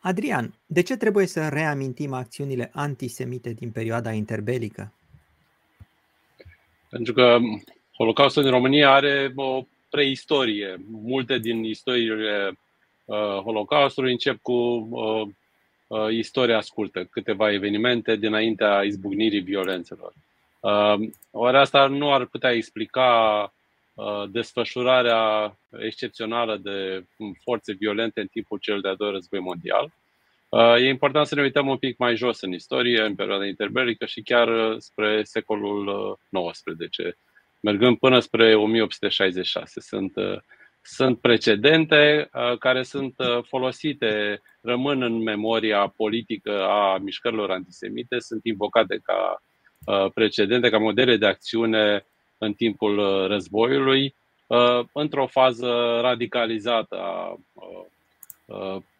Adrian, de ce trebuie să reamintim acțiunile antisemite din perioada interbelică? Pentru că Holocaustul din România are o preistorie. Multe din istoriile uh, Holocaustului încep cu uh, uh, istoria scurtă, câteva evenimente dinaintea izbucnirii violențelor. Uh, ori asta nu ar putea explica uh, desfășurarea excepțională de forțe violente în timpul cel de-al doilea război mondial. Uh, e important să ne uităm un pic mai jos în istorie, în perioada interbelică și chiar uh, spre secolul XIX, uh, mergând până spre 1866. Sunt, sunt precedente care sunt folosite, rămân în memoria politică a mișcărilor antisemite, sunt invocate ca precedente, ca modele de acțiune în timpul războiului, într-o fază radicalizată a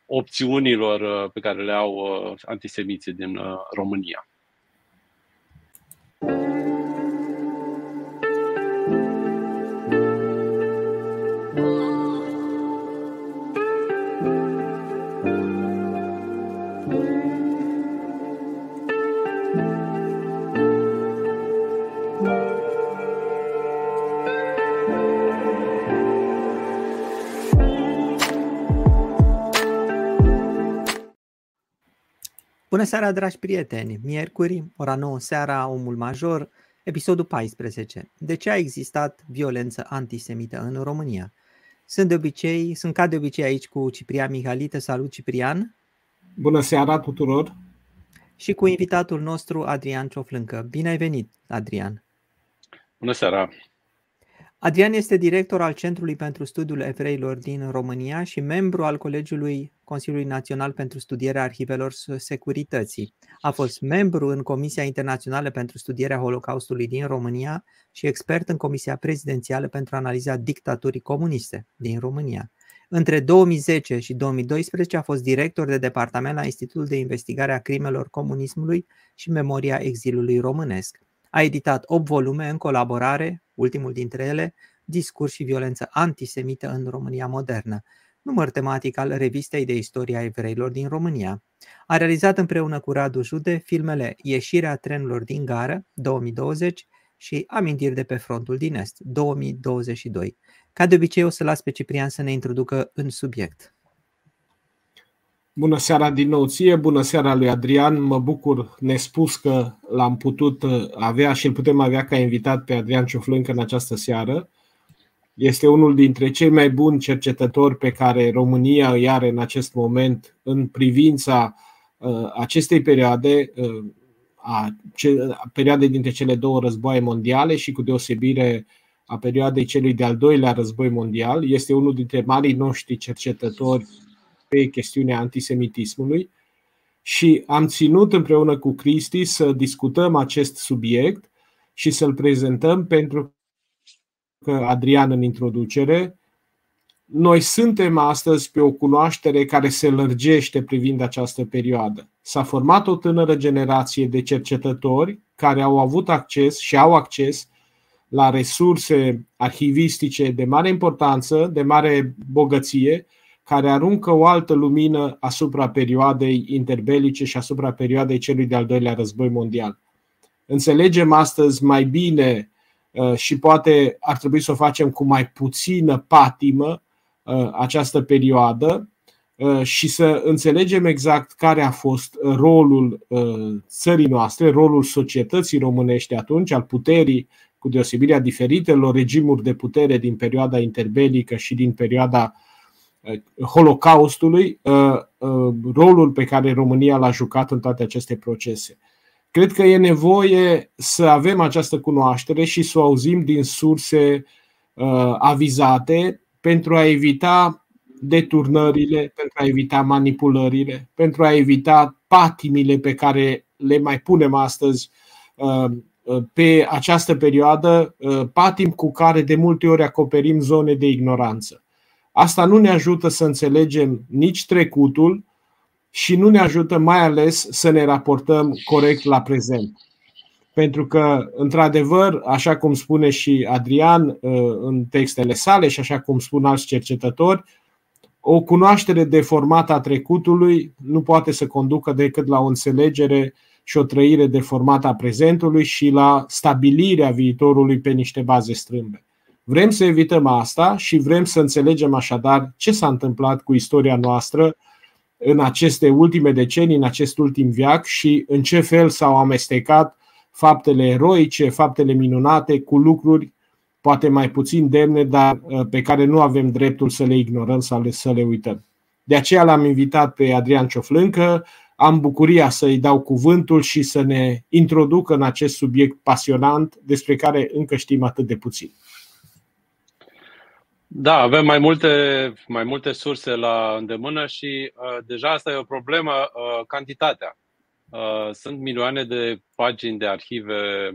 opțiunilor uh, pe care le au uh, antisemiții din uh, România. Bună seara, dragi prieteni! Miercuri, ora 9 seara, Omul Major, episodul 14. De ce a existat violență antisemită în România? Sunt de obicei, sunt ca de obicei aici cu Ciprian Mihalită. Salut, Ciprian! Bună seara tuturor! Și cu invitatul nostru, Adrian Cioflâncă. Bine ai venit, Adrian! Bună seara! Adrian este director al Centrului pentru Studiul Evreilor din România și membru al Colegiului Consiliului Național pentru Studierea Arhivelor Securității. A fost membru în Comisia Internațională pentru Studierea Holocaustului din România și expert în Comisia Prezidențială pentru Analiza Dictaturii Comuniste din România. Între 2010 și 2012 a fost director de departament la Institutul de Investigare a Crimelor Comunismului și Memoria Exilului Românesc. A editat 8 volume în colaborare, ultimul dintre ele, Discurs și violență antisemită în România modernă, număr tematic al revistei de istoria evreilor din România. A realizat împreună cu Radu Jude filmele Ieșirea trenurilor din gară, 2020, și Amintiri de pe frontul din Est, 2022. Ca de obicei o să las pe Ciprian să ne introducă în subiect. Bună seara din nou ție, bună seara lui Adrian. Mă bucur nespus că l-am putut avea și îl putem avea ca invitat pe Adrian Cioflâncă în această seară. Este unul dintre cei mai buni cercetători pe care România îi are în acest moment în privința uh, acestei perioade, uh, a perioadei dintre cele două războaie mondiale și cu deosebire a perioadei celui de-al doilea război mondial. Este unul dintre marii noștri cercetători pe chestiunea antisemitismului și am ținut împreună cu Cristi să discutăm acest subiect și să-l prezentăm pentru că Adrian în introducere, noi suntem astăzi pe o cunoaștere care se lărgește privind această perioadă. S-a format o tânără generație de cercetători care au avut acces și au acces la resurse arhivistice de mare importanță, de mare bogăție, care aruncă o altă lumină asupra perioadei interbelice și asupra perioadei celui de-al doilea război mondial. Înțelegem astăzi mai bine uh, și poate ar trebui să o facem cu mai puțină patimă uh, această perioadă uh, și să înțelegem exact care a fost rolul țării noastre, rolul societății românești atunci, al puterii, cu deosebirea diferitelor regimuri de putere din perioada interbelică și din perioada Holocaustului, uh, uh, rolul pe care România l-a jucat în toate aceste procese. Cred că e nevoie să avem această cunoaștere și să o auzim din surse uh, avizate pentru a evita deturnările, pentru a evita manipulările, pentru a evita patimile pe care le mai punem astăzi pe această perioadă, patim cu care de multe ori acoperim zone de ignoranță. Asta nu ne ajută să înțelegem nici trecutul și nu ne ajută mai ales să ne raportăm corect la prezent. Pentru că, într-adevăr, așa cum spune și Adrian uh, în textele sale și așa cum spun alți cercetători, o cunoaștere deformată a trecutului nu poate să conducă decât la o înțelegere și o trăire deformată a prezentului și la stabilirea viitorului pe niște baze strâmbe. Vrem să evităm asta și vrem să înțelegem așadar ce s-a întâmplat cu istoria noastră în aceste ultime decenii, în acest ultim viac și în ce fel s-au amestecat faptele eroice, faptele minunate cu lucruri poate mai puțin demne, dar uh, pe care nu avem dreptul să le ignorăm sau să le uităm. De aceea l-am invitat pe Adrian Cioflâncă, am bucuria să-i dau cuvântul și să ne introducă în acest subiect pasionant despre care încă știm atât de puțin. Da, avem mai multe, mai multe surse la îndemână și uh, deja asta e o problemă, uh, cantitatea. Uh, sunt milioane de pagini de arhive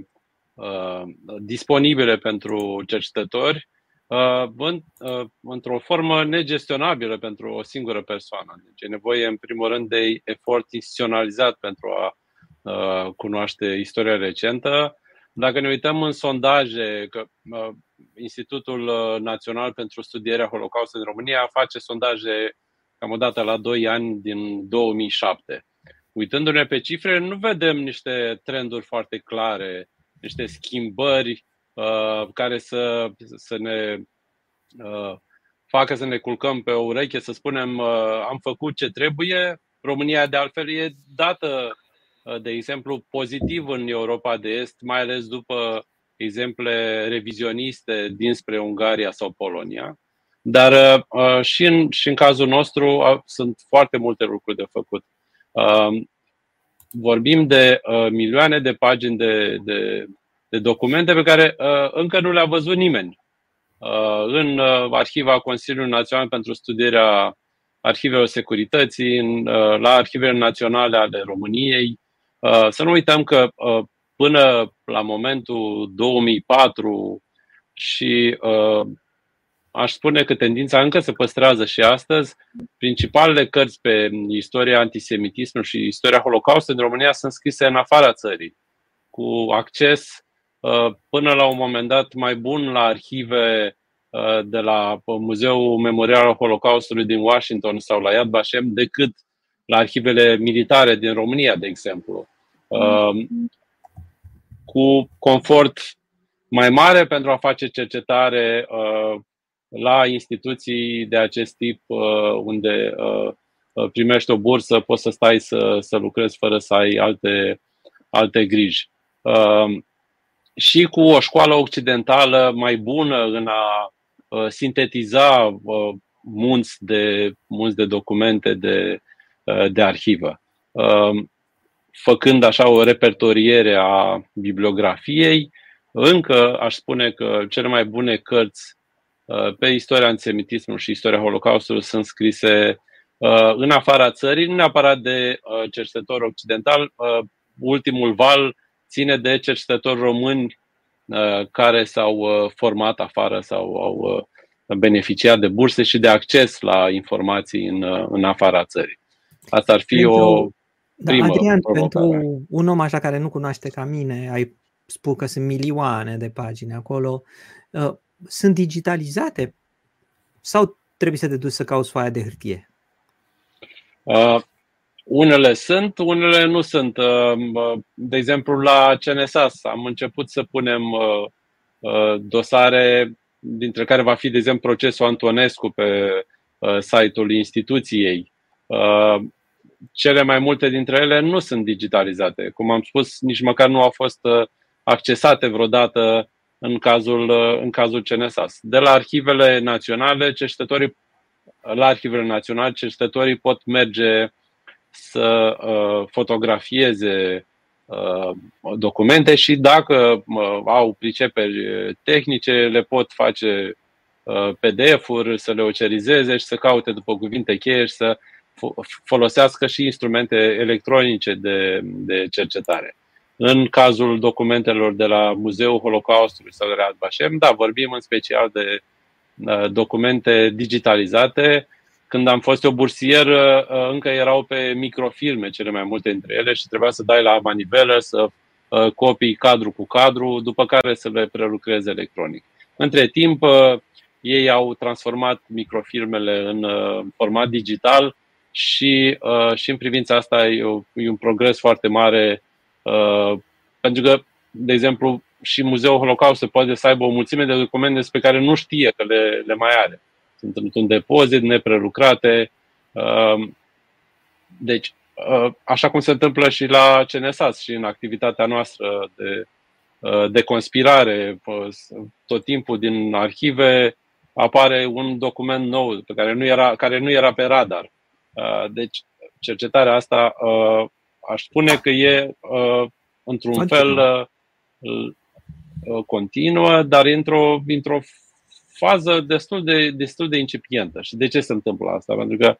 uh, disponibile pentru cercetători uh, în, uh, într-o formă negestionabilă pentru o singură persoană. Deci e nevoie, în primul rând, de efort instituționalizat pentru a uh, cunoaște istoria recentă. Dacă ne uităm în sondaje, că uh, Institutul uh, Național pentru Studierea Holocaustului în România face sondaje cam o dată la 2 ani din 2007. Uitându-ne pe cifre, nu vedem niște trenduri foarte clare, niște schimbări uh, care să, să ne uh, facă să ne culcăm pe o ureche, să spunem uh, am făcut ce trebuie. România, de altfel, e dată, uh, de exemplu, pozitiv în Europa de Est, mai ales după exemple revizioniste dinspre Ungaria sau Polonia. Dar uh, și, în, și în cazul nostru uh, sunt foarte multe lucruri de făcut. Uh, vorbim de uh, milioane de pagini de, de, de documente pe care uh, încă nu le-a văzut nimeni. Uh, în uh, arhiva Consiliului Național pentru Studierea Arhivelor Securității, în, uh, la Arhivele Naționale ale României. Uh, să nu uităm că uh, până la momentul 2004 și uh, aș spune că tendința încă se păstrează și astăzi. Principalele cărți pe istoria antisemitismului și istoria Holocaustului în România sunt scrise în afara țării, cu acces uh, până la un moment dat mai bun la arhive uh, de la Muzeul Memorial al Holocaustului din Washington sau la Yad Vashem decât la arhivele militare din România, de exemplu. Uh, cu confort mai mare pentru a face cercetare uh, la instituții de acest tip uh, unde uh, primești o bursă, poți să stai să, să lucrezi fără să ai alte, alte griji. Și cu o școală occidentală mai bună în a sintetiza munți de, munți de documente de, de arhivă făcând așa o repertoriere a bibliografiei, încă aș spune că cele mai bune cărți uh, pe istoria antisemitismului și istoria Holocaustului sunt scrise uh, în afara țării, nu neapărat de uh, cercetători occidental. Ultimul val ține de cercetători români care s-au format afară sau au beneficiat de burse și de acces la informații în, în afara țării. Asta ar fi o da, Adrian, pentru un om așa care nu cunoaște ca mine, ai spus că sunt milioane de pagini acolo, uh, sunt digitalizate sau trebuie să te duci să cauți foaia de hârtie? Uh, unele sunt, unele nu sunt. Uh, de exemplu, la CNSAS am început să punem uh, uh, dosare, dintre care va fi, de exemplu, procesul Antonescu pe uh, site-ul instituției. Uh, cele mai multe dintre ele nu sunt digitalizate. Cum am spus, nici măcar nu au fost uh, accesate vreodată în cazul, uh, în cazul CNSAS. De la arhivele naționale, cercetătorii la arhivele naționale, cercetătorii pot merge să uh, fotografieze uh, documente și dacă uh, au priceperi tehnice, le pot face uh, PDF-uri, să le ocerizeze și să caute după cuvinte cheie și să folosească și instrumente electronice de, de cercetare. În cazul documentelor de la Muzeul Holocaustului sau de la Vashem, da, vorbim în special de uh, documente digitalizate. Când am fost eu bursier, uh, încă erau pe microfilme cele mai multe dintre ele și trebuia să dai la manivelă, să uh, copii cadru cu cadru, după care să le prelucrezi electronic. Între timp, ei au transformat microfilmele în format digital și, și în privința asta e, e un progres foarte mare pentru că, de exemplu, și Muzeul Holocaust se poate să aibă o mulțime de documente despre care nu știe că le, le mai are. Sunt într-un depozit, neprelucrate. Deci, Uh, așa cum se întâmplă și la CNSAS și în activitatea noastră de, uh, de conspirare. Uh, tot timpul din arhive apare un document nou pe care nu era, care nu era pe radar. Deci, cercetarea asta aș spune că e într-un fel continuă, dar într-o, într-o fază destul de, destul de incipientă. Și de ce se întâmplă asta? Pentru că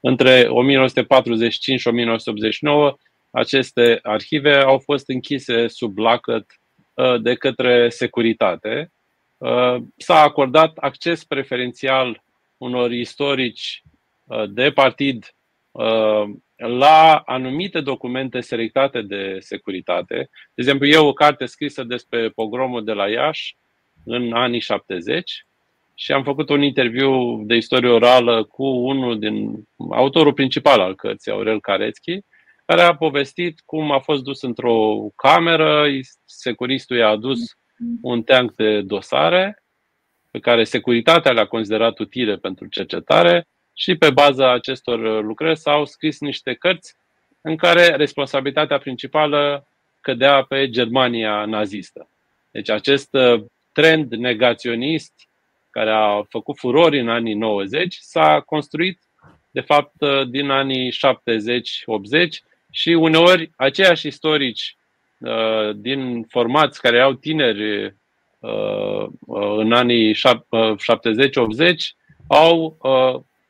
între 1945 și 1989, aceste arhive au fost închise sub lacăt uh, de către securitate. Uh, s-a acordat acces preferențial unor istorici uh, de partid la anumite documente selectate de securitate. De exemplu, e o carte scrisă despre pogromul de la Iași în anii 70 și am făcut un interviu de istorie orală cu unul din autorul principal al cărții, Aurel Carețchi, care a povestit cum a fost dus într-o cameră, securistul i-a adus un teanc de dosare pe care securitatea le-a considerat utile pentru cercetare și pe baza acestor lucrări s-au scris niște cărți în care responsabilitatea principală cădea pe Germania nazistă. Deci acest uh, trend negaționist care a făcut furori în anii 90, s-a construit, de fapt, din anii 70-80 și uneori aceiași istorici uh, din formați care au tineri uh, uh, în anii 70-80 au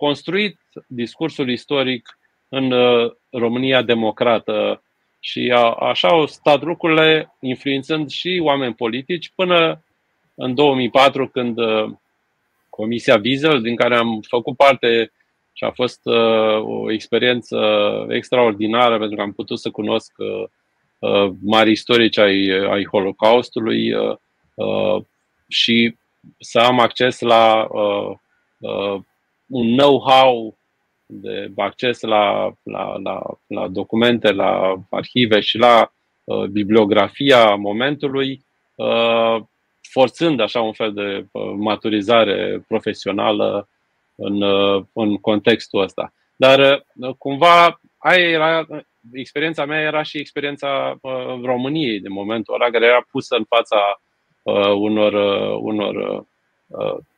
construit discursul istoric în România democrată și așa au stat lucrurile influențând și oameni politici până în 2004 când Comisia Wiesel, din care am făcut parte și a fost uh, o experiență extraordinară pentru că am putut să cunosc uh, uh mari istorici ai, ai Holocaustului uh, uh, și să am acces la uh, uh, un know-how de acces la, la, la, la documente, la arhive și la uh, bibliografia momentului uh, forțând așa un fel de uh, maturizare profesională în, uh, în contextul ăsta. Dar uh, cumva aia era, experiența mea era și experiența României de momentul ăla, care era pusă în fața unor, unor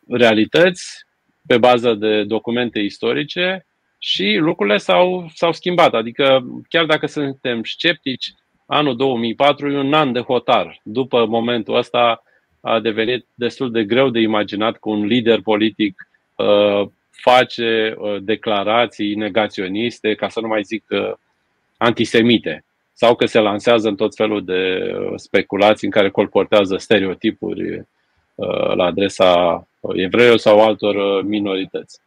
realități pe bază de documente istorice și lucrurile s-au, s-au schimbat. Adică, chiar dacă suntem sceptici, anul 2004 e un an de hotar. După momentul ăsta, a devenit destul de greu de imaginat că un lider politic uh, face uh, declarații negaționiste, ca să nu mai zic uh, antisemite, sau că se lansează în tot felul de uh, speculații în care colportează stereotipuri uh, la adresa evreilor sau altor uh, minorități.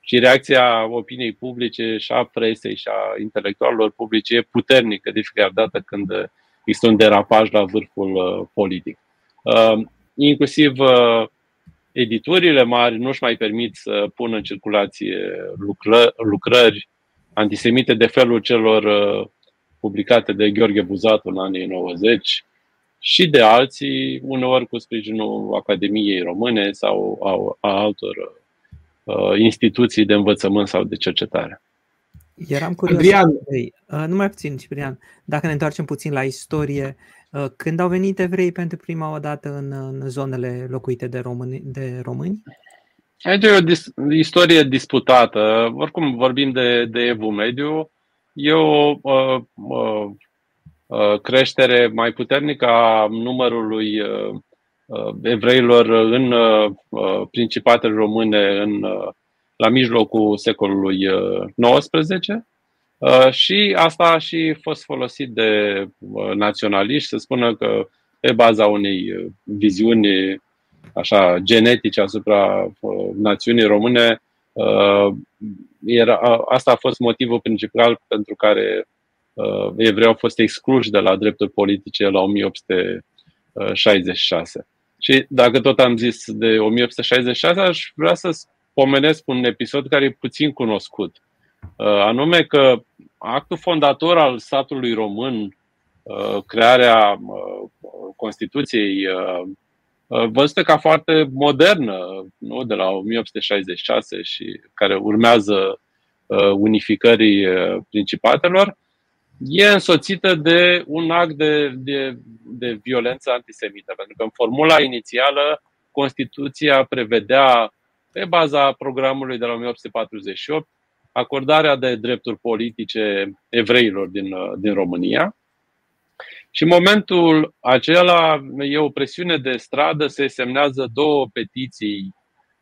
Și reacția opiniei publice și a presei și a intelectualilor publice e puternică de fiecare dată când există un derapaj la vârful politic. Inclusiv uh, editurile mari nu-și mai permit să pună în circulație lucră, lucrări antisemite de felul celor uh, publicate de Gheorghe Buzatu în anii 90 și de alții, uneori cu sprijinul Academiei Române sau a, a altor uh, instituții de învățământ sau de cercetare. Eram curios. Adrian. Uh, nu mai puțin, Ciprian. Dacă ne întoarcem puțin la istorie, Uh, când au venit evrei pentru prima o dată în, în zonele locuite de români? De români? Aici e o dis- istorie disputată. Oricum vorbim de, de Evul Mediu. E o uh, uh, uh, creștere mai puternică a numărului uh, uh evreilor în uh, principatele române în, uh, la mijlocul secolului XIX Uh, și asta a și fost folosit de uh, naționaliști să spună că pe baza unei uh, viziuni așa genetice asupra națiunii române, era, asta a fost motivul principal pentru care evrei au fost excluși de la drepturi politice la 1866. Și dacă tot am zis de 1866, aș vrea să pomenesc un episod care e puțin cunoscut. Anume că actul fondator al statului român, crearea Constituției văzută ca foarte modernă, nu? de la 1866 și care urmează unificării principatelor, e însoțită de un act de, de, de violență antisemită. Pentru că în formula inițială Constituția prevedea, pe baza programului de la 1848, acordarea de drepturi politice evreilor din, din România. Și în momentul acela e o presiune de stradă, se semnează două petiții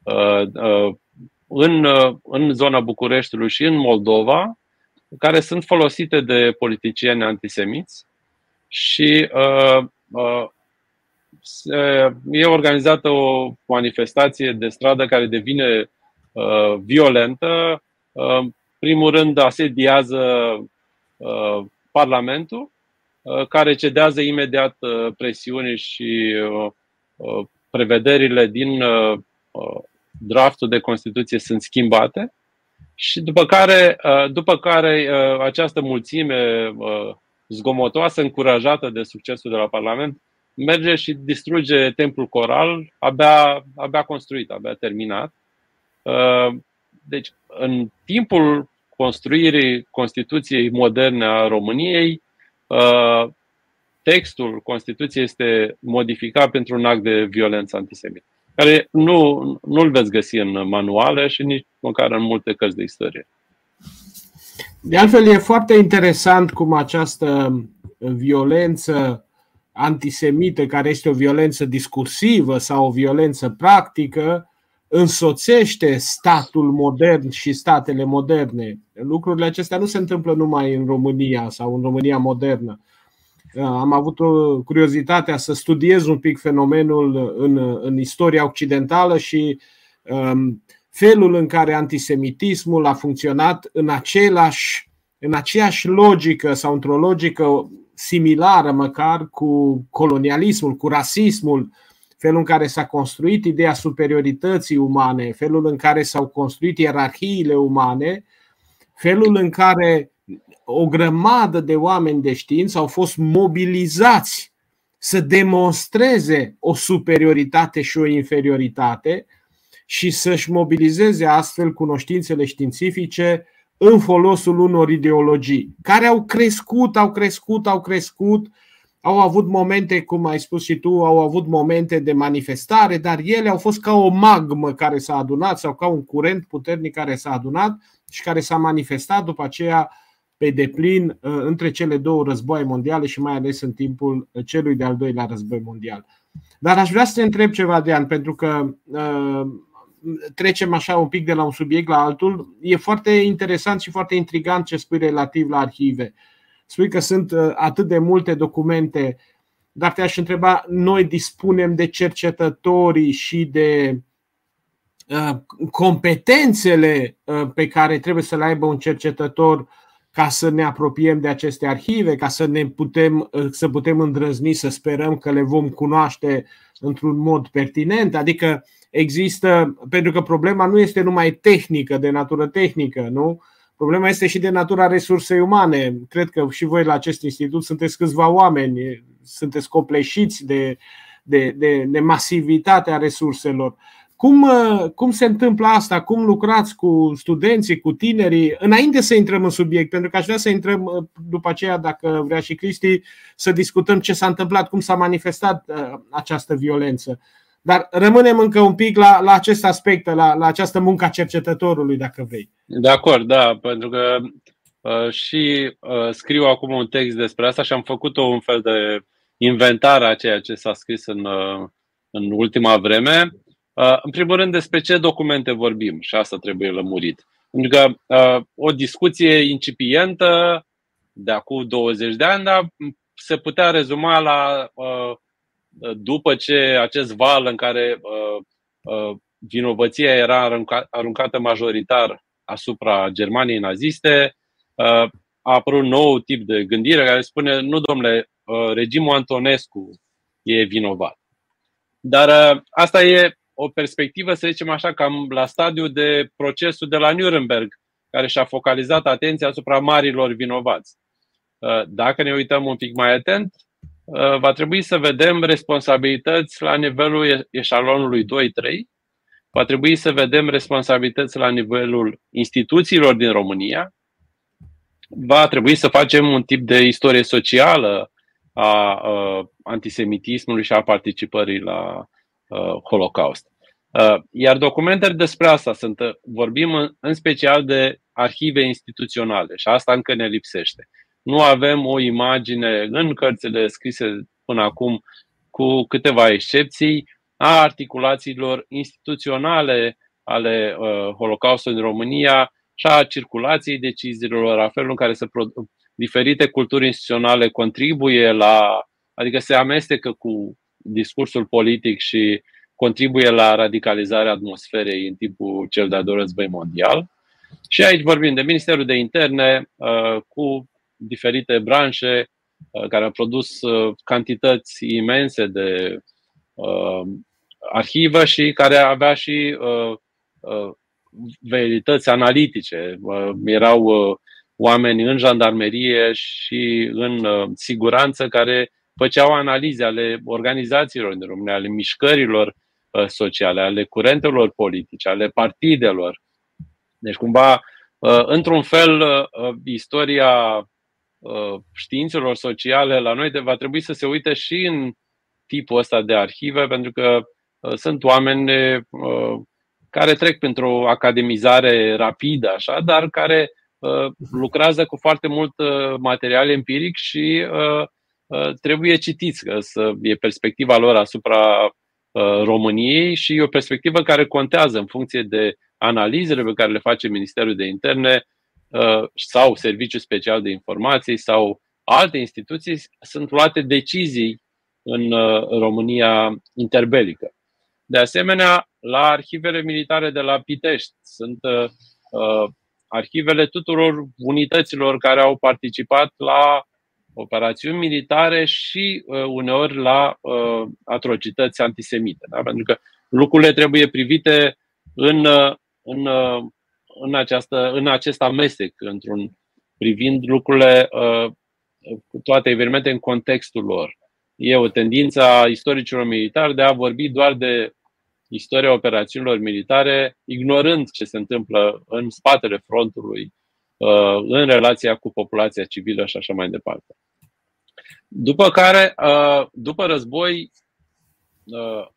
uh, uh, în, uh, în zona Bucureștiului și în Moldova, care sunt folosite de politicieni antisemiți și uh, uh, e organizată o manifestație de stradă care devine uh, violentă. Uh, primul rând asediază uh, Parlamentul, uh, care cedează imediat uh, presiunii și uh, uh, prevederile din uh, draftul de Constituție sunt schimbate și după care, uh, după care uh, această mulțime uh, zgomotoasă, încurajată de succesul de la Parlament, merge și distruge templul coral abia, abia construit, abia terminat. Deci, în timpul construirii Constituției moderne a României, textul Constituției este modificat pentru un act de violență antisemită care nu, nu-l veți găsi în manuale și nici măcar în multe cărți de istorie. De altfel, e foarte interesant cum această violență antisemită, care este o violență discursivă sau o violență practică, însoțește statul modern și statele moderne. Lucrurile acestea nu se întâmplă numai în România sau în România modernă. Uh, am avut o curiozitatea să studiez un pic fenomenul în, în istoria occidentală și um, felul în care antisemitismul a funcționat în, același, în aceeași logică sau într-o logică similară măcar cu colonialismul, cu rasismul, felul în care s-a construit ideea superiorității umane, felul în care s-au construit ierarhiile umane, felul în care o grămadă de oameni de știință au fost mobilizați să demonstreze o superioritate și o inferioritate și să-și mobilizeze astfel cunoștințele științifice în folosul unor ideologii care au crescut, au crescut, au crescut, au avut momente, cum ai spus și tu, au avut momente de manifestare, dar ele au fost ca o magmă care s-a adunat sau ca un curent puternic care s-a adunat și care s-a manifestat. După aceea pe deplin uh, între cele două războaie mondiale și mai ales în timpul uh, celui de-al doilea război mondial. Dar aș vrea să te întreb ceva, Dean, pentru că uh, trecem așa un pic de la un subiect la altul. E foarte interesant și foarte intrigant ce spui relativ la arhive. Spui că sunt atât de multe documente, dar te-aș întreba, noi dispunem de cercetătorii și de competențele pe care trebuie să le aibă un cercetător ca să ne apropiem de aceste arhive, ca să ne putem, să putem îndrăzni să sperăm că le vom cunoaște într-un mod pertinent. Adică există, pentru că problema nu este numai tehnică, de natură tehnică, nu? Problema este și de natura resursei umane. Cred că și voi la acest institut sunteți câțiva oameni, sunteți copleșiți de, de, de, de masivitatea resurselor. Cum, uh, cum se întâmplă asta? Cum lucrați cu studenții, cu tinerii? Înainte să intrăm în subiect, pentru că aș vrea să intrăm uh, după aceea, dacă vrea și Cristi, să discutăm ce s-a întâmplat, cum s-a manifestat uh, această violență. Dar rămânem încă un pic la, la acest aspect, la, la această muncă a cercetătorului, dacă vrei. De acord, da, pentru că uh, și uh, scriu acum un text despre asta și am făcut o un fel de inventar a ceea ce s-a scris în, uh, în ultima vreme Uh, în primul rând, despre ce documente vorbim și asta trebuie lămurit. Pentru că uh, o discuție incipientă de acum 20 de ani dar se putea rezuma la uh, după ce acest val în care vinovăția era aruncată majoritar asupra Germaniei naziste, a apărut un nou tip de gândire care spune, nu domnule, regimul Antonescu e vinovat. Dar asta e o perspectivă, să zicem așa, cam la stadiu de procesul de la Nuremberg, care și-a focalizat atenția asupra marilor vinovați. Dacă ne uităm un pic mai atent, va trebui să vedem responsabilități la nivelul eșalonului 2-3, va trebui să vedem responsabilități la nivelul instituțiilor din România, va trebui să facem un tip de istorie socială a, a antisemitismului și a participării la a, Holocaust. A, iar documentele despre asta sunt, vorbim în, în special de arhive instituționale și asta încă ne lipsește. Nu avem o imagine în cărțile scrise până acum, cu câteva excepții, a articulațiilor instituționale ale uh, Holocaustului în România și a circulației deciziilor, a felul în care se pro- diferite culturi instituționale contribuie la, adică se amestecă cu discursul politic și contribuie la radicalizarea atmosferei în timpul cel de-al doilea război mondial. Și aici vorbim de Ministerul de Interne uh, cu diferite branșe uh, care au produs uh, cantități imense de arhivă și care avea și verități analitice. Erau oameni în jandarmerie și în siguranță care făceau analize ale organizațiilor din România, ale mișcărilor sociale, ale curentelor politice, ale partidelor. Deci, cumva, într-un fel, istoria Uh, științelor sociale la noi va trebui să se uite și în tipul ăsta de arhive, pentru că uh, sunt oameni uh, care trec printr-o academizare rapidă, așa, dar care lucrează cu foarte mult material empiric și trebuie citiți, că să e perspectiva lor asupra României și e o perspectivă care contează în funcție de analizele pe care le face Ministerul de Interne, Uh, sau Serviciu Special de Informații sau alte instituții sunt luate decizii în uh, România interbelică. De asemenea, la arhivele militare de la Pitești sunt uh, arhivele tuturor unităților care au participat la operațiuni militare și uneori la atrocități antisemite. Da? Pentru că lucrurile trebuie privite în, în în, această, în acest amestec, într-un, privind lucrurile, uh, toate evenimente în contextul lor. E o tendință a istoricilor militari de a vorbi doar de istoria operațiunilor militare, ignorând ce se întâmplă în spatele frontului, uh, în relația cu populația civilă și așa mai departe. După care, uh, după război,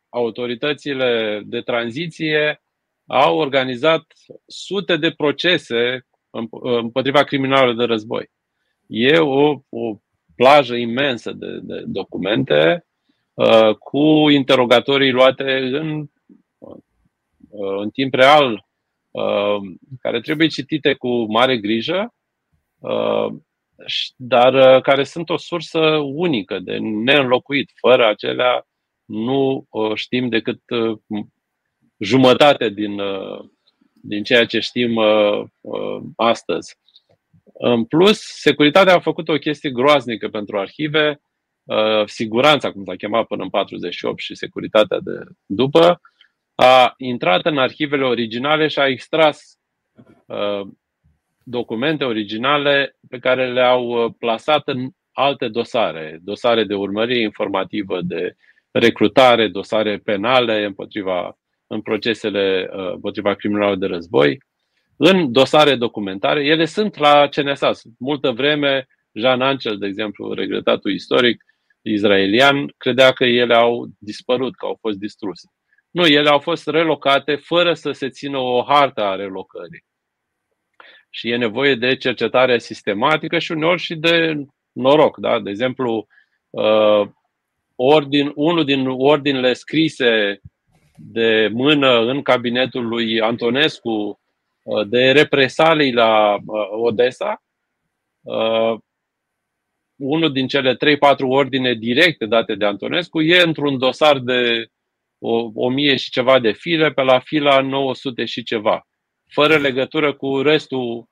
autoritățile de tranziție au organizat sute de procese împotriva criminalilor de război. E o, o plajă imensă de, de documente uh, cu interogatorii luate în, uh, în timp real, uh, care trebuie citite cu mare grijă, uh, dar uh, care sunt o sursă unică de neînlocuit. Fără acelea nu uh, știm decât jumătate din, uh, din ceea ce știm uh, uh, astăzi. În plus, securitatea a făcut o chestie groaznică pentru arhive, siguranța, cum s-a chemat până în 48 și securitatea de după, a intrat în arhivele originale și a extras documente originale pe care le-au plasat în alte dosare, dosare de urmărire informativă, de recrutare, dosare penale împotriva în procesele uh, împotriva criminalilor de război, în dosare documentare. Ele sunt la CNSA. Multă vreme, Jean Ancel, de exemplu, regretatul istoric israelian, credea că ele au dispărut, că au fost distruse. Nu, ele au fost relocate fără să se țină o hartă a relocării. Și e nevoie de cercetare sistematică și uneori și de noroc. Da? De exemplu, uh, ordin, unul din ordinele scrise de mână în cabinetul lui Antonescu uh, de represalii la uh, Odessa. Uh, unul din cele 3-4 ordine directe date de Antonescu e într-un dosar de o, o mie și ceva de file pe la fila 900 și ceva, fără legătură cu restul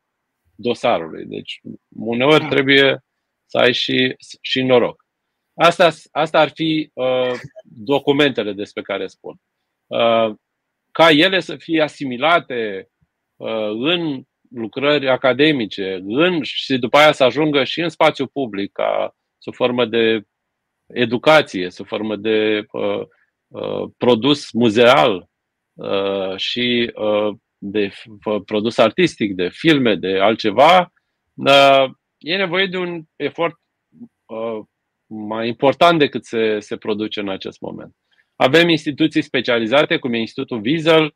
dosarului. Deci, uneori da. trebuie să ai și, și noroc. Asta, asta ar fi uh, documentele despre care spun. Uh, ca ele să fie asimilate uh, în lucrări academice în, și după aia să ajungă și în spațiu public ca sub formă de educație, sub formă de uh, uh, produs muzeal uh, și uh, de produs artistic, de filme, de altceva, uh, e nevoie de un efort uh, mai important decât se, se produce în acest moment. Avem instituții specializate, cum e Institutul Wiesel,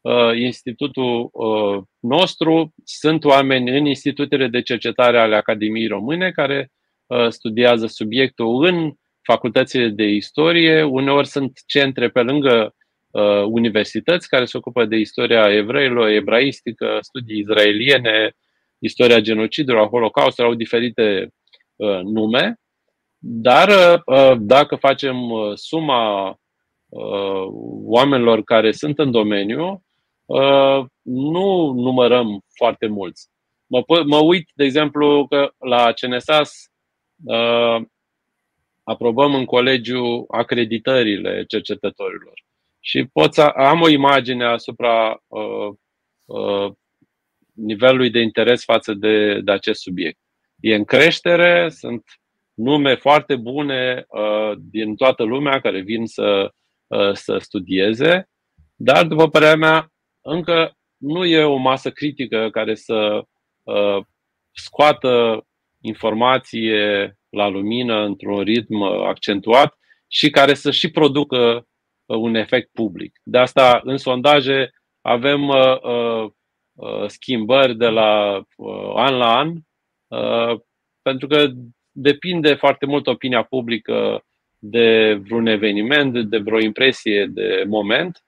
uh, institutul uh, nostru, sunt oameni în institutele de cercetare ale Academiei Române care uh, studiază subiectul în facultățile de istorie, uneori sunt centre pe lângă universități care se ocupă de istoria evreilor, ebraistică, studii izraeliene, istoria genocidului, a Holocaustului, au diferite nume. Dar dacă facem suma oamenilor care sunt în domeniu, Uh, nu numărăm foarte mulți. Mă, mă uit, de exemplu, că la CNSAS uh, aprobăm în colegiu acreditările cercetătorilor și pot să am o imagine asupra uh, uh, nivelului de interes față de, de acest subiect. E în creștere, sunt nume foarte bune uh, din toată lumea care vin să, uh, să studieze, dar, după părerea mea, încă nu e o masă critică care să uh, scoată informație la lumină într-un ritm accentuat și care să și producă uh, un efect public. De asta, în sondaje, avem uh, uh, uh, schimbări de la uh, an la an, uh, pentru că depinde foarte mult opinia publică de vreun eveniment, de vreo impresie de moment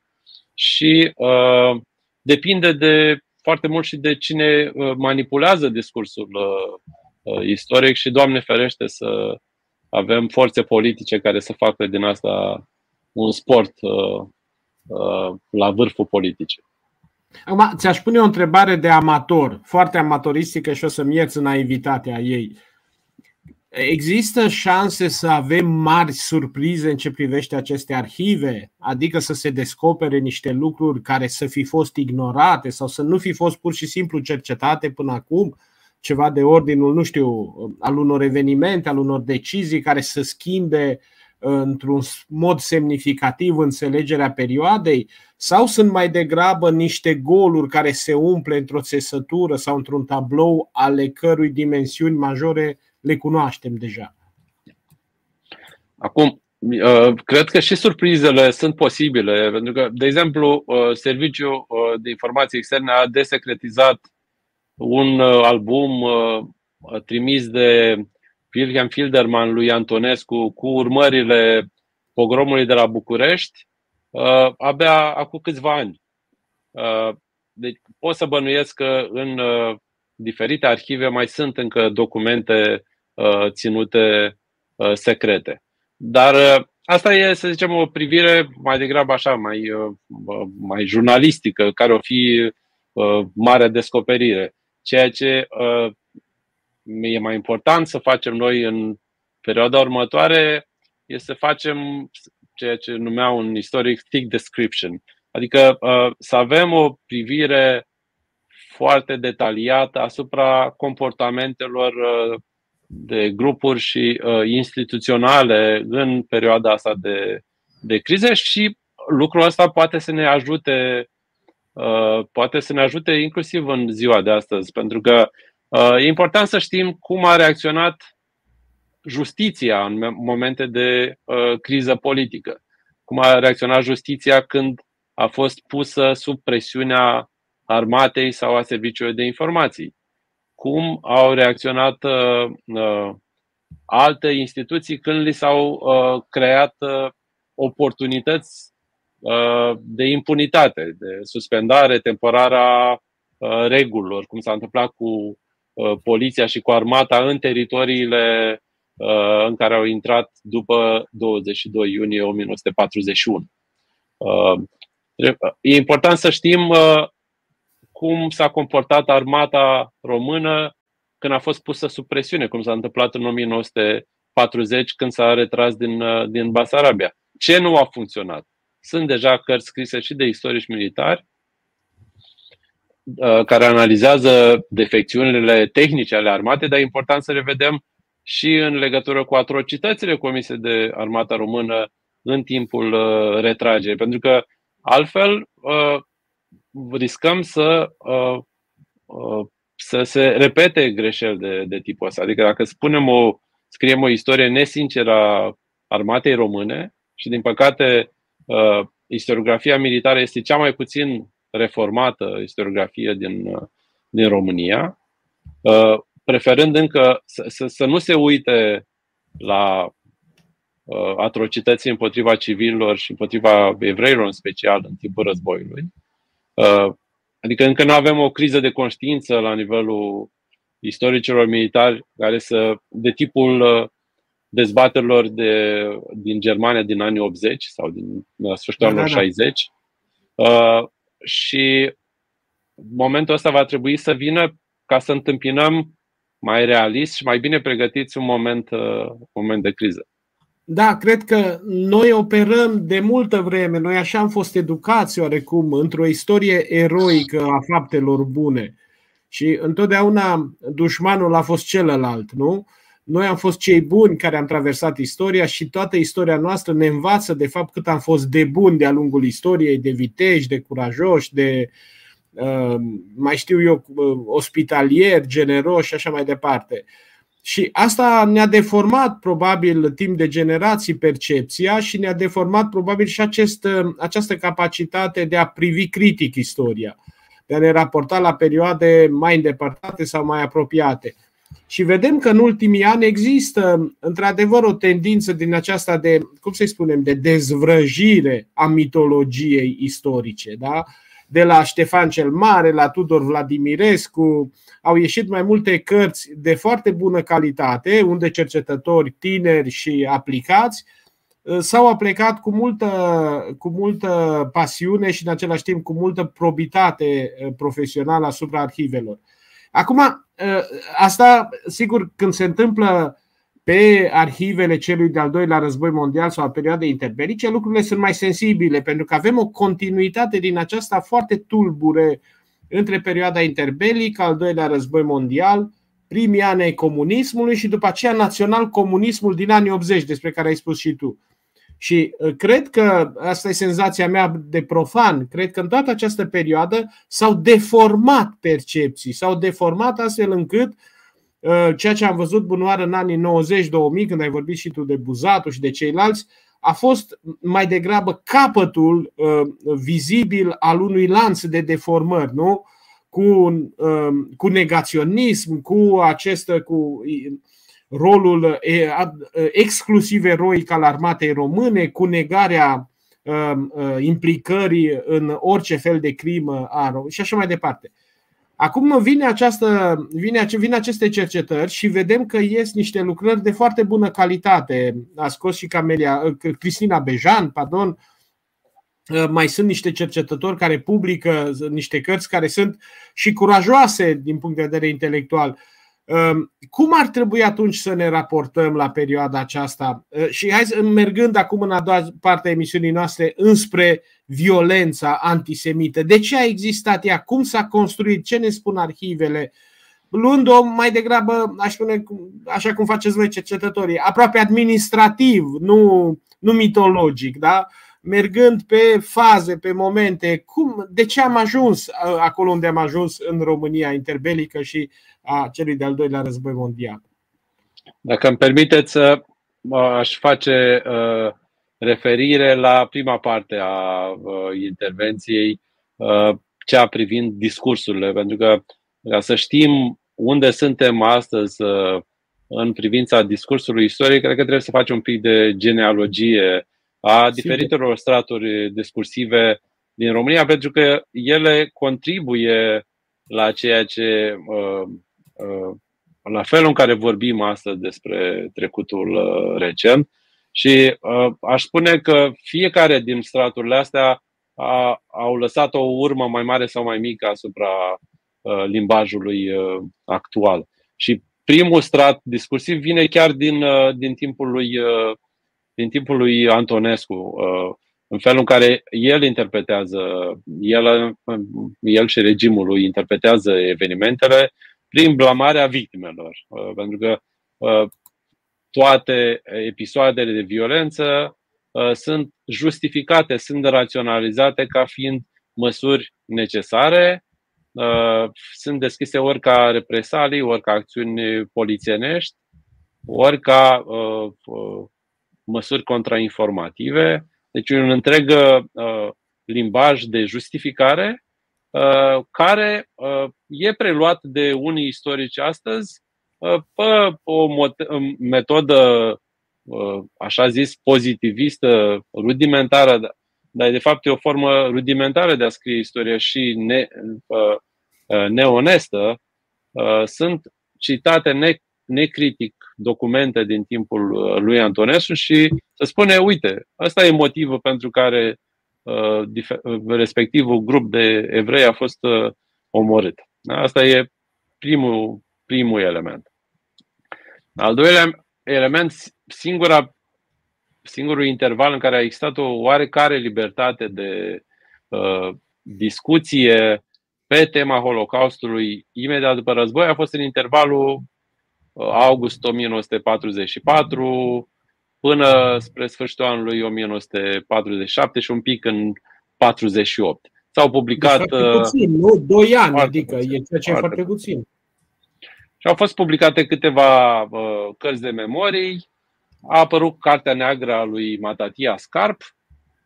și uh, depinde de foarte mult și de cine uh, manipulează discursul uh, uh, istoric și, Doamne ferește, să avem forțe politice care să facă din asta un sport uh, uh, la vârful politicii. Acum, ți-aș pune o întrebare de amator, foarte amatoristică și o să-mi ierți naivitatea ei. Există șanse să avem mari surprize în ce privește aceste arhive? Adică să se descopere niște lucruri care să fi fost ignorate sau să nu fi fost pur și simplu cercetate până acum? Ceva de ordinul, nu știu, al unor evenimente, al unor decizii care să schimbe uh, într-un mod semnificativ înțelegerea perioadei? Sau sunt mai degrabă niște goluri care se umple într-o țesătură sau într-un tablou ale cărui dimensiuni majore le cunoaștem deja. Acum, uh, cred că și surprizele sunt posibile, pentru că, de exemplu, uh, Serviciul uh, de Informații Externe a desecretizat un album trimis de Wilhelm Filderman lui Antonescu cu urmările pogromului de la București abia acum câțiva ani. Deci pot să bănuiesc că în diferite arhive mai sunt încă documente Uh, ținute uh, secrete. Dar uh, asta e, să zicem, o privire mai degrabă așa, mai, mai jurnalistică, care o fi marea descoperire. Ceea ce e mai important să facem noi în perioada următoare este să facem ceea ce numea un istoric thick description. Adică să avem o privire foarte detaliată asupra comportamentelor de grupuri și uh, instituționale în perioada asta de, de crize și lucrul ăsta poate să ne ajute uh, poate să ne ajute inclusiv în ziua de astăzi, pentru că uh, e important să știm cum a reacționat justiția în momente de uh, criză politică. Cum a reacționat justiția când a fost pusă sub presiunea armatei sau a serviciului de informații cum au reacționat uh, uh, alte instituții când li s-au uh, creat uh, oportunități uh, de impunitate, de suspendare temporară a uh, regulilor, cum s-a întâmplat cu uh, poliția și cu armata în teritoriile uh, în care au intrat după 22 iunie 1941. Uh, e important să știm uh, cum s-a comportat armata română când a fost pusă sub presiune, cum s-a întâmplat în 1940-41. 40 când s-a retras din, din Basarabia. Ce nu a funcționat? Sunt deja cărți scrise și de istorici militari care analizează defecțiunile tehnice ale armatei, dar e important să le vedem și în legătură cu atrocitățile comise de armata română în timpul retragerii. Pentru că altfel riscăm să, să se repete greșeli de, de tipul ăsta. Adică dacă spunem o, scriem o istorie nesinceră a armatei române și din păcate istoriografia militară este cea mai puțin reformată istoriografie din, din România, preferând încă să, să, să nu se uite la atrocități împotriva civililor și împotriva evreilor în special în timpul războiului, Uh, adică încă nu avem o criză de conștiință la nivelul istoricilor militari care să, de tipul uh, dezbaterilor de, din Germania din anii 80 sau din sfârșitul da, anilor da, da. 60. Uh, și momentul ăsta va trebui să vină ca să întâmpinăm mai realist și mai bine pregătiți un moment, uh, un moment de criză. Da, cred că noi operăm de multă vreme, noi așa am fost educați oarecum într-o istorie eroică a faptelor bune. Și întotdeauna dușmanul a fost celălalt, nu? Noi am fost cei buni care am traversat istoria și toată istoria noastră ne învață de fapt cât am fost de buni de-a lungul istoriei, de viteji, de curajoși, de uh, mai știu eu, uh, ospitalieri, generoși și așa mai departe. Și asta ne-a deformat probabil timp de generații percepția și ne-a deformat probabil și acest, această capacitate de a privi critic istoria, de a ne raporta la perioade mai îndepărtate sau mai apropiate. Și vedem că în ultimii ani există într-adevăr o tendință din aceasta de, cum să spunem, de dezvrăjire a mitologiei istorice. Da? de la Ștefan cel Mare, la Tudor Vladimirescu, au ieșit mai multe cărți de foarte bună calitate, unde cercetători tineri și aplicați uh, s-au aplicat cu multă, cu multă pasiune și în același timp cu multă probitate uh, profesională asupra arhivelor. Acum, uh, asta, sigur, când se întâmplă pe arhivele celui de-al doilea război mondial sau a perioadei interbelice, lucrurile sunt mai sensibile, pentru că avem o continuitate din aceasta foarte tulbure între perioada interbelică, al doilea război mondial, primii ani ai comunismului și după aceea național-comunismul din anii 80, despre care ai spus și tu. Și uh, cred că, asta e senzația mea de profan, cred că în toată această perioadă s-au deformat percepții, s-au deformat astfel încât uh, Uh, ceea ce am văzut bunoară în anii 90-2000, când ai vorbit și tu de Buzatu și de ceilalți, a fost mai degrabă capătul uh, vizibil al unui lanț de deformări, nu? Cu, uh, cu negaționism, cu acest, cu rolul exclusiv eroic al armatei române, cu negarea implicării în orice fel de crimă a și așa mai departe. Acum vine, această, vine, vine aceste cercetări și vedem că ies niște lucrări de foarte bună calitate. A scos și Camelia, Cristina Bejan, pardon, mai sunt niște cercetători care publică niște cărți care sunt și curajoase din punct de vedere intelectual. Ehm, cum ar trebui atunci să ne raportăm la perioada aceasta? Ehm, și hai mergând acum în a doua parte a emisiunii noastre înspre violența antisemită. De ce a existat ea? Cum s-a construit? Ce ne spun arhivele? Luând-o mai degrabă, aș spune, așa cum faceți voi cercetătorii, aproape administrativ, nu, nu mitologic, da? Mergând pe faze, pe momente, cum, de ce am ajuns acolo unde am ajuns în România interbelică și a celui de-al doilea război mondial. Dacă îmi permiteți, aș face uh, referire la prima parte a uh, intervenției, uh, cea privind discursurile, pentru că ca să știm unde suntem astăzi în privința discursului istoric, cred că trebuie să facem un pic de genealogie a diferitelor straturi discursive din România, pentru că ele contribuie la ceea ce Uh, la felul în care vorbim astăzi despre trecutul uh, recent și uh, aș spune că fiecare din straturile astea a, au lăsat o urmă mai mare sau mai mică asupra limbajului actual. Și primul strat discursiv vine chiar din, din, timpul, lui, din timpul lui Antonescu, în felul în care el interpretează, el, el și regimul lui interpretează evenimentele prin blamarea victimelor. Pentru că toate episoadele de violență sunt justificate, sunt raționalizate ca fiind măsuri necesare Uh, sunt deschise ori ca represalii, ori ca acțiuni polițienești, ori ca uh, uh, măsuri contrainformative. Deci un întreg limbaj de justificare care e preluat de unii istorici astăzi pe o metodă, așa zis, pozitivistă, rudimentară, dar de fapt e o formă rudimentară de a scrie istoria și ne, Uh, neonestă, uh, sunt citate ne, necritic documente din timpul uh, lui Antonescu și se spune, uite, asta e motivul pentru care respectivul grup de evrei a fost omorât. Asta e primul, primul element. Al doilea element, singura, singurul interval în care a existat o oarecare libertate de uh, discuție pe tema Holocaustului imediat după război a fost în intervalul uh, august 1944 până spre sfârșitul anului 1947 și un pic în 48. S-au publicat. Deci foarte uh, puțin, nu? Doi ani, adică puțin, e ceea ce e foarte puțin. Și au fost publicate câteva uh, cărți de memorii. A apărut Cartea Neagră a lui Matatia Scarp.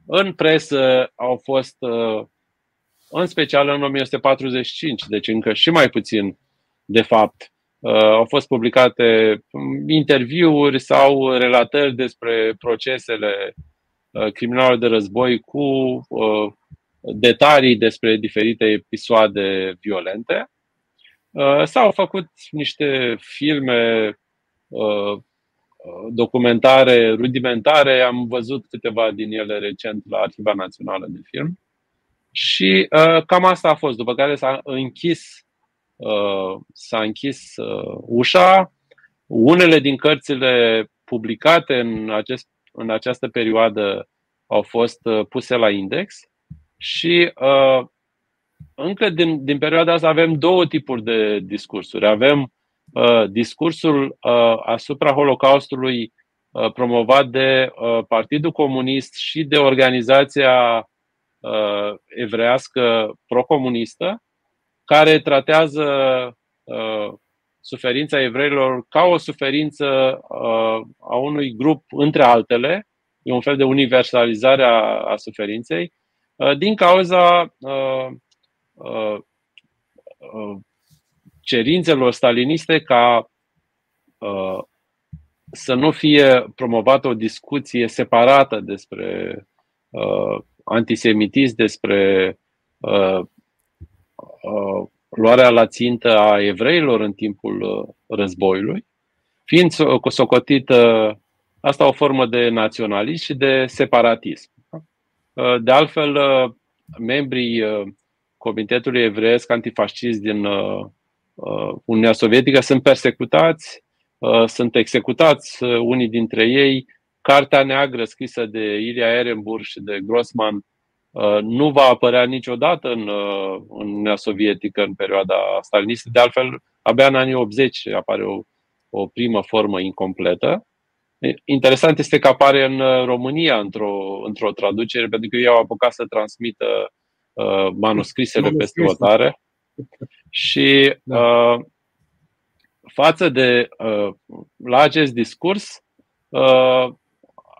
În presă au fost uh, în special în 1945, deci încă și mai puțin, de fapt, uh, au fost publicate interviuri sau relatări despre procesele uh, criminale de război cu uh, detalii despre diferite episoade violente. S-au făcut niște filme documentare rudimentare, am văzut câteva din ele recent la Arhiva Națională de Film. Și uh, cam asta a fost. După care s-a închis, uh, s-a închis uh, ușa. Unele din cărțile publicate în, acest, în această perioadă au fost uh, puse la index și uh, încă din, din perioada asta avem două tipuri de discursuri. Avem uh, discursul uh, asupra Holocaustului uh, promovat de uh, Partidul Comunist și de organizația uh, evrească procomunistă care tratează uh, suferința evreilor ca o suferință uh, a unui grup între altele, e un fel de universalizare a, a suferinței, uh, din cauza uh, uh, uh, cerințelor staliniste ca uh, să nu fie promovată o discuție separată despre uh, antisemitism, despre uh, uh, luarea la țintă a evreilor în timpul uh, războiului, fiind socotită asta o formă de naționalism și de separatism. Uh, de altfel, uh, membrii Comitetului Evreiesc Antifascist din Uniunea Sovietică sunt persecutați, sunt executați unii dintre ei Cartea neagră scrisă de Ilia Ehrenburg și de Grossman uh, nu va apărea niciodată în, uh, în Uniunea Sovietică în perioada stalinistă. De altfel, abia în anii 80 apare o, o primă formă incompletă. Interesant este că apare în uh, România într-o, într-o traducere, pentru că ei au apucat să transmită uh, manuscrisele peste hotare. Și da. uh, față de uh, la acest discurs, uh,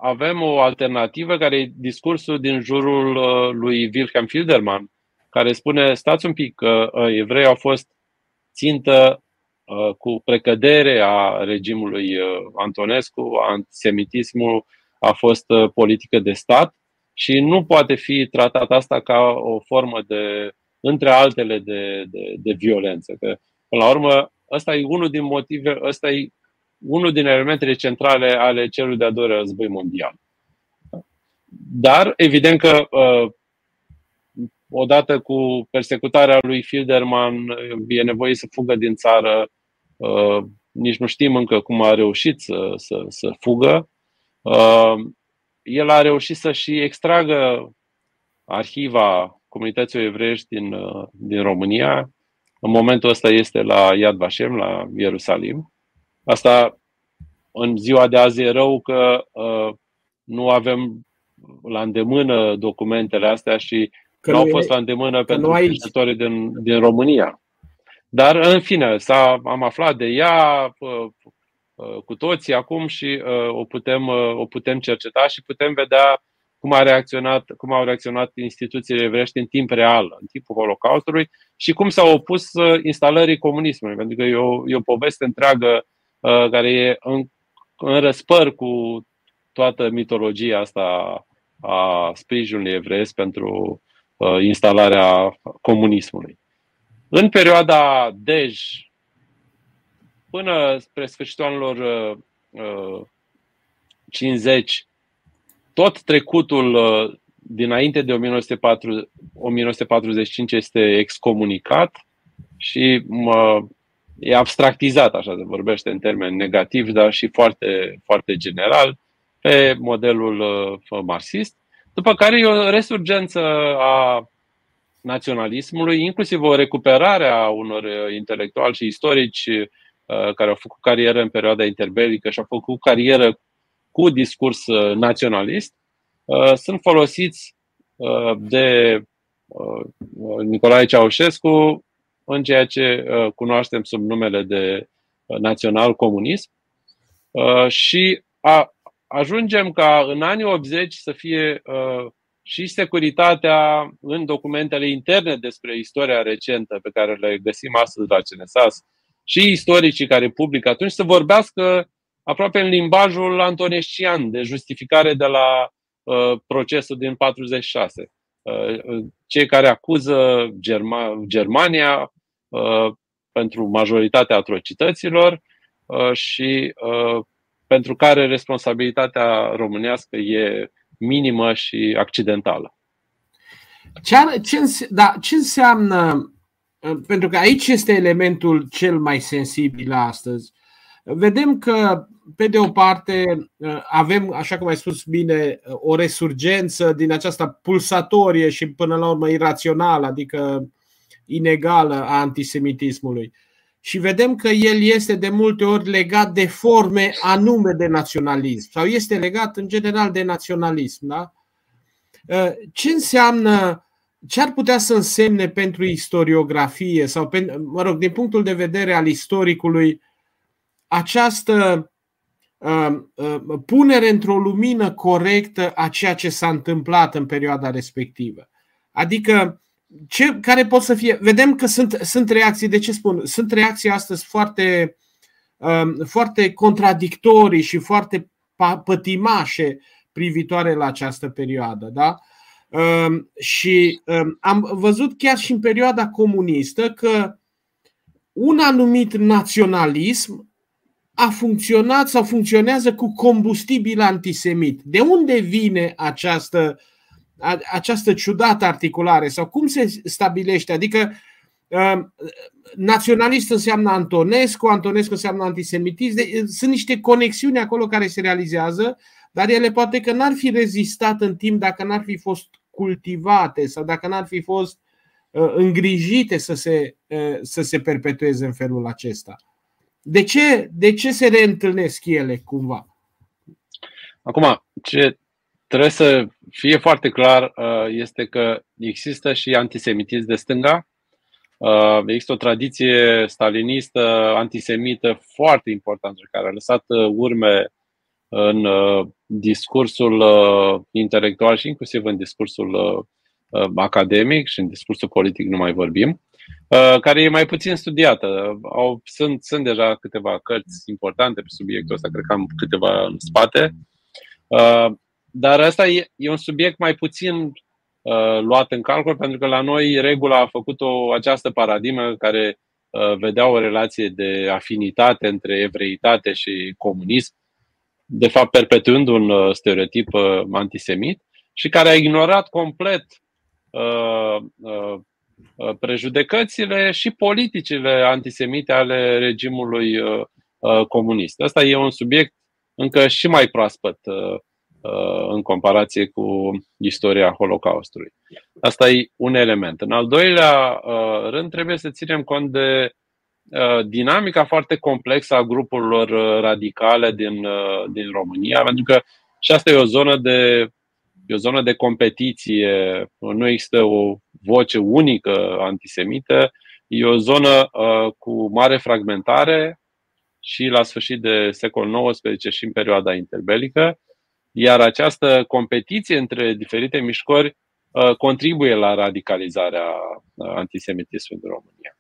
avem o alternativă care e discursul din jurul uh, lui Wilhelm Filderman, care spune, stați un pic, că uh, evrei au fost țintă uh, cu precădere a regimului Antonescu, antisemitismul a fost politică de stat și nu poate fi tratat asta ca o formă de, între altele, de, de, de violență. Că, până la urmă, ăsta e unul din motive, ăsta e unul din elementele centrale ale celui de-a doilea război mondial. Dar, evident că uh, odată cu persecutarea lui Filderman, e nevoie să fugă din țară. Uh, nici nu știm încă cum a reușit să, să, să fugă. El a reușit să și extragă arhiva comunității evreiești din, din România. În momentul ăsta este la Yad Vashem, la Ierusalim. Asta în ziua de azi e rău că uh, nu avem la îndemână documentele astea și că nu au fost la îndemână pentru cercetătorii din, din România. Dar, în fine, s-a, am aflat de ea uh, uh, cu toții acum și uh, o, putem, uh, o putem cerceta și putem vedea cum, a reacționat, cum au reacționat instituțiile evrești în timp real, în timpul Holocaustului și cum s-au opus uh, instalării comunismului. Pentru că e o, e o poveste întreagă uh, care e în, în răspăr cu toată mitologia asta a sprijinului evreiesc pentru uh, instalarea comunismului. În perioada Dej, până spre sfârșitul anilor uh, 50, uh, tot trecutul uh, dinainte de 1940, 1945 este excomunicat și uh, e abstractizat, așa se vorbește în termeni negativi, dar și foarte, foarte general, pe modelul uh, marxist. După care e o resurgență a naționalismului, inclusiv o recuperare a unor uh, intelectuali și istorici uh, care au făcut carieră în perioada interbelică și au făcut carieră cu discurs uh, naționalist, sunt folosiți de Nicolae Ceaușescu în ceea ce cunoaștem sub numele de național-comunism și a, ajungem ca în anii 80 să fie și securitatea în documentele interne despre istoria recentă pe care le găsim astăzi la CNSAS și istoricii care publică atunci să vorbească aproape în limbajul antonescian de justificare de la uh, procesul din 46. Uh, cei care acuză Germa- Germania uh, pentru majoritatea atrocităților uh, și uh, pentru care responsabilitatea românească e minimă și accidentală. Ce, ce, da, ce înseamnă, pentru că aici este elementul cel mai sensibil astăzi, vedem că, pe de o parte, avem, așa cum ai spus bine, o resurgență din această pulsatorie și până la urmă irațională, adică inegală a antisemitismului și vedem că el este de multe ori legat de forme anume de naționalism sau este legat în general de naționalism. Da? Uh, ce înseamnă, ce ar putea să însemne pentru istoriografie sau, mă rog, din punctul de vedere al istoricului, această uh, uh, punere într-o lumină corectă a ceea ce s-a întâmplat în perioada respectivă? Adică, ce, care pot să fie. Vedem că sunt, sunt reacții, de ce spun? Sunt reacții astăzi foarte, um, foarte contradictorii și foarte pătimașe privitoare la această perioadă. Da? Um, și um, am văzut chiar și în perioada comunistă că un anumit naționalism a funcționat sau funcționează cu combustibil antisemit. De unde vine această această ciudată articulare sau cum se stabilește? Adică um, naționalist înseamnă Antonescu, Antonescu înseamnă antisemitism, sunt niște conexiuni acolo care se realizează, dar ele poate că n-ar fi rezistat în timp dacă n-ar fi fost cultivate sau dacă n-ar fi fost uh, îngrijite să se, uh, să se perpetueze în felul acesta. De ce, de ce se reîntâlnesc ele cumva? Acum, ce trebuie să fie foarte clar uh, este că există și antisemitism de stânga. Uh, există o tradiție stalinistă, antisemită foarte importantă care a lăsat uh, urme în discursul intelectual și inclusiv în discursul academic și în discursul politic nu mai vorbim, care e mai puțin studiată. Au, sunt, sunt deja câteva cărți importante pe subiectul ăsta, cred că am câteva în spate. Dar asta e, e un subiect mai puțin uh, luat în calcul, pentru că la noi regula a făcut o, această paradigmă care uh, vedea o relație de afinitate între evreitate și comunism, de fapt perpetuând un uh, stereotip uh, antisemit și care a ignorat complet uh, uh, uh prejudecățile și politicile antisemite ale regimului uh, comunist. Asta e un subiect încă și mai proaspăt în comparație cu istoria Holocaustului. Asta e un element. În al doilea rând, trebuie să ținem cont de dinamica foarte complexă a grupurilor radicale din, din România, pentru că și asta e o zonă de e o zonă de competiție, nu există o voce unică antisemită, e o zonă uh, cu mare fragmentare și la sfârșit de secol XIX și în perioada interbelică, iar această competiție între diferite mișcări uh, contribuie la radicalizarea uh, antisemitismului în România.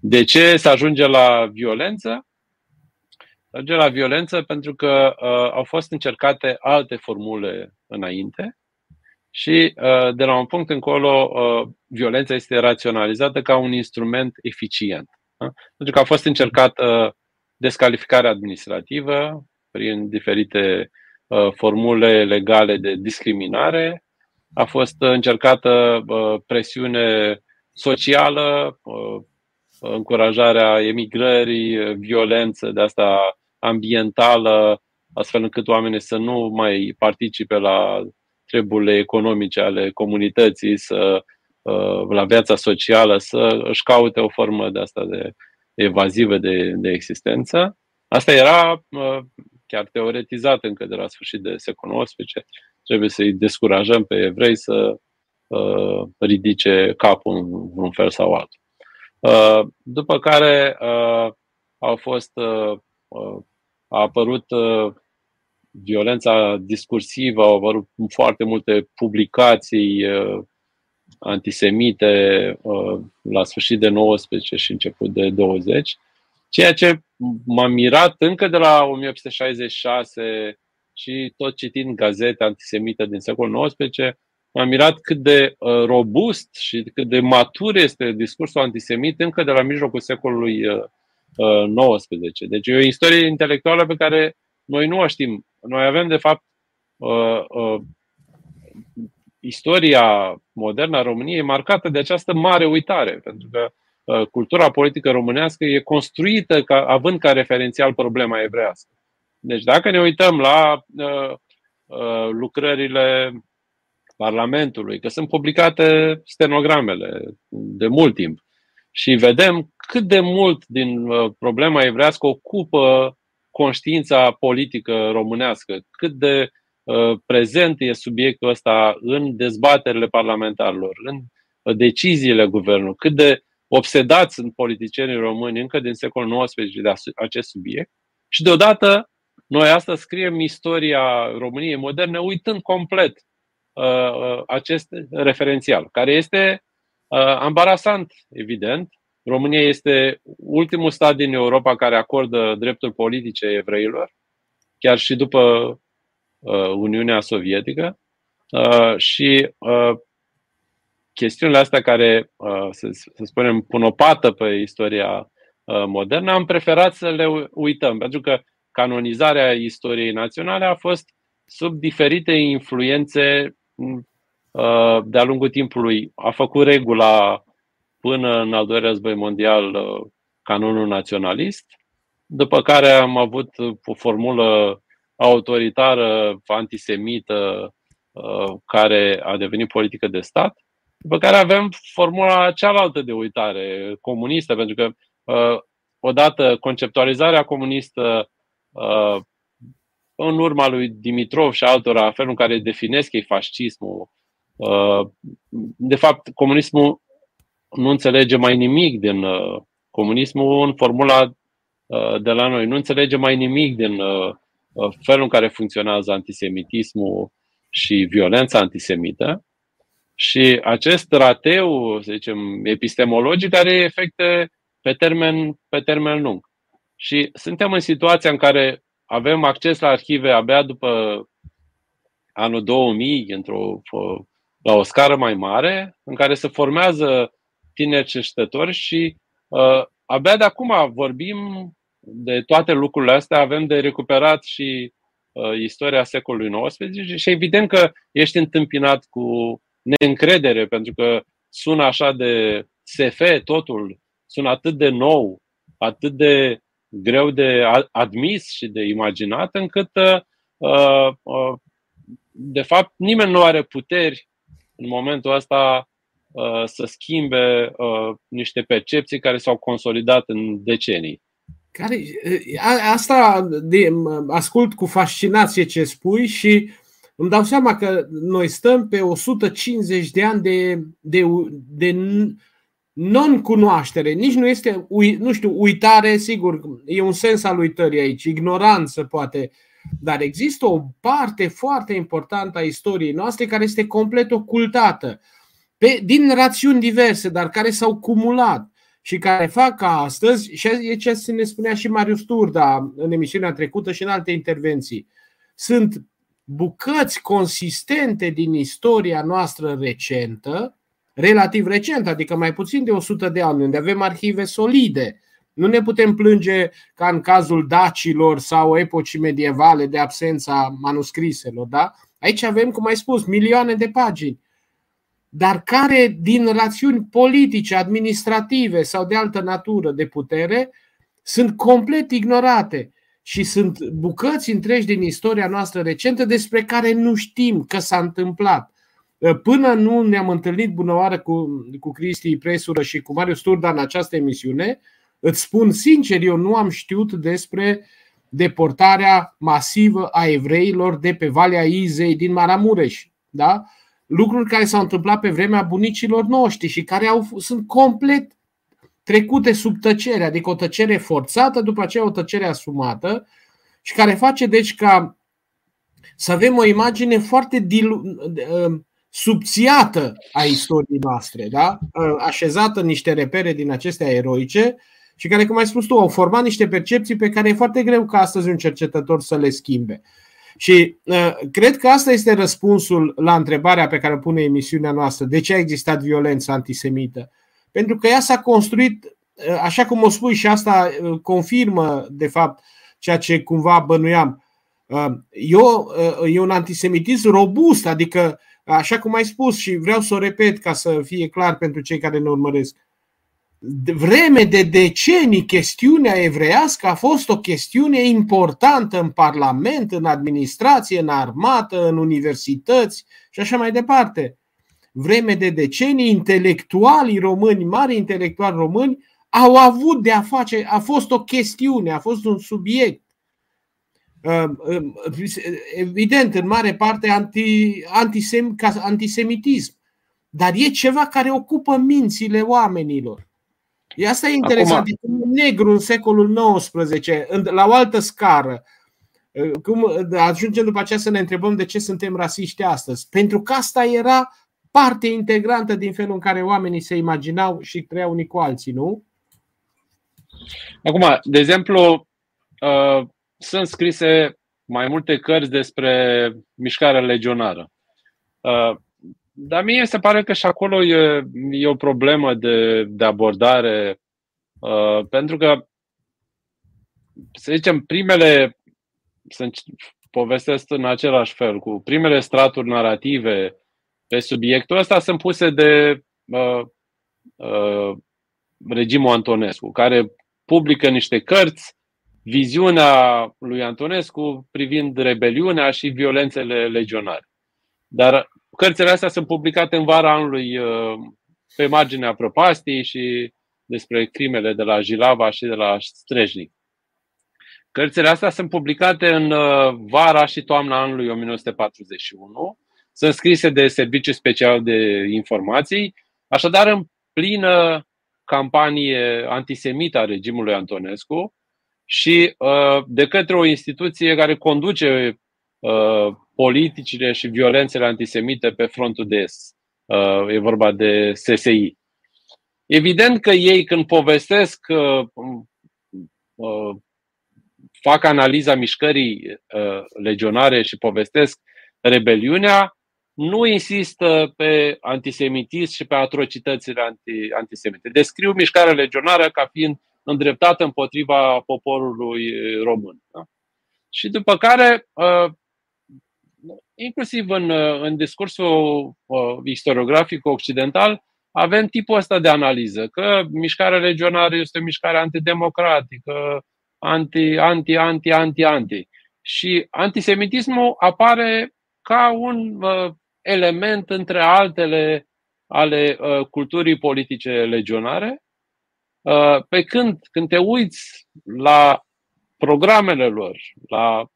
De ce se ajunge la violență? Se ajunge la violență pentru că uh, au fost încercate alte formule înainte și uh, de la un punct încolo uh, violența este raționalizată ca un instrument eficient. Pentru că a fost încercată descalificarea administrativă prin diferite uh, formule legale de discriminare, a fost încercată presiune socială, încurajarea emigrării, violență de asta ambientală, astfel încât oamenii să nu mai participe la treburile economice ale comunității, să, uh, la viața socială, să își caute o formă de asta de evazivă de, de existență. Asta era uh, chiar teoretizat încă de la sfârșit de secol XIX. Trebuie să-i descurajăm pe evrei să uh, ridice capul în un fel sau altul. Uh, după care uh, au fost uh, a apărut violența discursivă, au apărut foarte multe publicații uh, antisemite uh, la sfârșit de 19 și început de 20, ceea ce m-a mirat încă de la 1866 și tot citind gazete antisemite din secolul XIX, m-a mirat cât de uh, robust și cât de matur este discursul antisemit încă de la mijlocul secolului XIX. Deci e o istorie intelectuală pe care noi nu o știm. Noi avem, de fapt, uh, uh, istoria modernă a României marcată de această mare uitare, pentru că uh, cultura politică românească e construită ca, având ca referențial problema evrească. Deci dacă ne uităm la uh, uh, lucrările Parlamentului, că sunt publicate stenogramele de mult timp, și vedem cât de mult din uh, problema evrească ocupă conștiința politică românească, cât de uh, prezent e subiectul ăsta în dezbaterile parlamentarilor, în uh, deciziile guvernului, cât de obsedați sunt politicienii români încă din secolul XIX de acest subiect. Și deodată noi asta scriem istoria României moderne uitând complet uh, uh, acest referențial, care este uh, ambarasant, evident, România este ultimul stat din Europa care acordă drepturi politice evreilor, chiar și după uh, Uniunea Sovietică. Uh, și uh, chestiunile astea care, uh, să, să spunem, pun o pată pe istoria uh, modernă, am preferat să le uităm, pentru că canonizarea istoriei naționale a fost sub diferite influențe uh, de-a lungul timpului. A făcut regula până în al doilea război mondial uh, canonul naționalist, după care am avut o formulă autoritară, antisemită, uh, care a devenit politică de stat, după care avem formula cealaltă de uitare, comunistă, pentru că uh, odată conceptualizarea comunistă în urma lui Dimitrov și altora, felul în care definesc ei fascismul, de fapt, comunismul nu înțelege mai nimic din uh, comunismul în formula uh, de la noi. Nu înțelege mai nimic din uh, uh, felul în care funcționează antisemitismul și violența antisemită. Și acest rateu, să zicem, epistemologic are efecte pe termen, pe termen lung. Și suntem în situația în care avem acces la arhive abia după anul 2000, într-o, la o scară mai mare, în care se formează tineri cercetători și uh, abia de acum vorbim de toate lucrurile astea, avem de recuperat și uh, istoria secolului XIX și evident că ești întâmpinat cu neîncredere pentru că sună așa de SF totul, sună atât de nou, atât de greu de admis și de imaginat, încât, de fapt, nimeni nu are puteri în momentul ăsta să schimbe niște percepții care s-au consolidat în decenii. Care, asta de, ascult cu fascinație ce spui și îmi dau seama că noi stăm pe 150 de ani de, de, de non-cunoaștere. Nici nu este, nu știu, uitare, sigur, e un sens al uitării aici, ignoranță poate, dar există o parte foarte importantă a istoriei noastre care este complet ocultată pe, din rațiuni diverse, dar care s-au cumulat și care fac ca astăzi, și e ce ne spunea și Marius Turda în emisiunea trecută și în alte intervenții, sunt bucăți consistente din istoria noastră recentă, relativ recentă, adică mai puțin de 100 de ani, unde avem arhive solide. Nu ne putem plânge ca în cazul dacilor sau epocii medievale de absența manuscriselor. Da? Aici avem, cum ai spus, milioane de pagini dar care din rațiuni politice, administrative sau de altă natură de putere sunt complet ignorate și sunt bucăți întregi din istoria noastră recentă despre care nu știm că s-a întâmplat. Până nu ne-am întâlnit bună oară cu, cu Cristi Presură și cu Marius Turda în această emisiune, îți spun sincer, eu nu am știut despre deportarea masivă a evreilor de pe Valea Izei din Maramureș. Da? lucruri care s-au întâmplat pe vremea bunicilor noștri și care au, sunt complet trecute sub tăcere, adică o tăcere forțată, după aceea o tăcere asumată și care face deci ca să avem o imagine foarte dilu- uh, subțiată a istoriei noastre, da? Uh, așezată în niște repere din acestea eroice și care, cum ai spus tu, au format niște percepții pe care e foarte greu ca astăzi un cercetător să le schimbe. Și uh, cred că asta este răspunsul la întrebarea pe care o pune emisiunea noastră. De ce a existat violență antisemită? Pentru că ea s-a construit, uh, așa cum o spui și asta uh, confirmă, de fapt, ceea ce cumva bănuiam. Eu, e un antisemitism robust, adică, așa cum ai spus și vreau să o repet ca să fie clar pentru cei care ne urmăresc, vreme de decenii chestiunea evreiască a fost o chestiune importantă în Parlament, în administrație, în armată, în universități și așa mai departe. Vreme de decenii, intelectualii români, mari intelectuali români, au avut de a face, a fost o chestiune, a fost un subiect. Uh, uh, evident, în mare parte anti, antisem, antisemitism, dar e ceva care ocupă mințile oamenilor. E asta e interesant. Acum... negru în secolul XIX, la o altă scară. Cum ajungem după aceea să ne întrebăm de ce suntem rasiști astăzi? Pentru că asta era parte integrantă din felul în care oamenii se imaginau și trăiau unii cu alții, nu? Acum, de exemplu, uh, sunt scrise mai multe cărți despre mișcarea legionară. Uh, dar mie se pare că și acolo e, e o problemă de, de abordare, uh, pentru că, să zicem, primele, să povestesc în același fel, cu primele straturi narrative pe subiectul ăsta sunt puse de uh, uh, regimul Antonescu, care publică niște cărți, viziunea lui Antonescu privind rebeliunea și violențele legionare. Dar Cărțile astea sunt publicate în vara anului uh, pe marginea prăpastiei și despre crimele de la Jilava și de la Strejnic. Cărțile astea sunt publicate în uh, vara și toamna anului 1941. Sunt scrise de Serviciu Special de Informații, așadar în plină campanie antisemită a regimului Antonescu și uh, de către o instituție care conduce politicile și violențele antisemite pe frontul de est. Uh, e vorba de SSI. Evident că ei când povestesc, uh, uh, fac analiza mișcării legionare și povestesc rebeliunea, nu insistă pe antisemitism și pe atrocitățile anti, antisemite. Descriu mișcarea legionară ca fiind îndreptată împotriva poporului român. Da? Și după care inclusiv în, în discursul uh, istoriografic occidental, avem tipul ăsta de analiză, că mișcarea legionară este o mișcare antidemocratică, anti, anti, anti, anti, anti. Și antisemitismul apare ca un uh, element între altele ale uh, culturii politice legionare. Uh, pe când, când te uiți la programele lor, la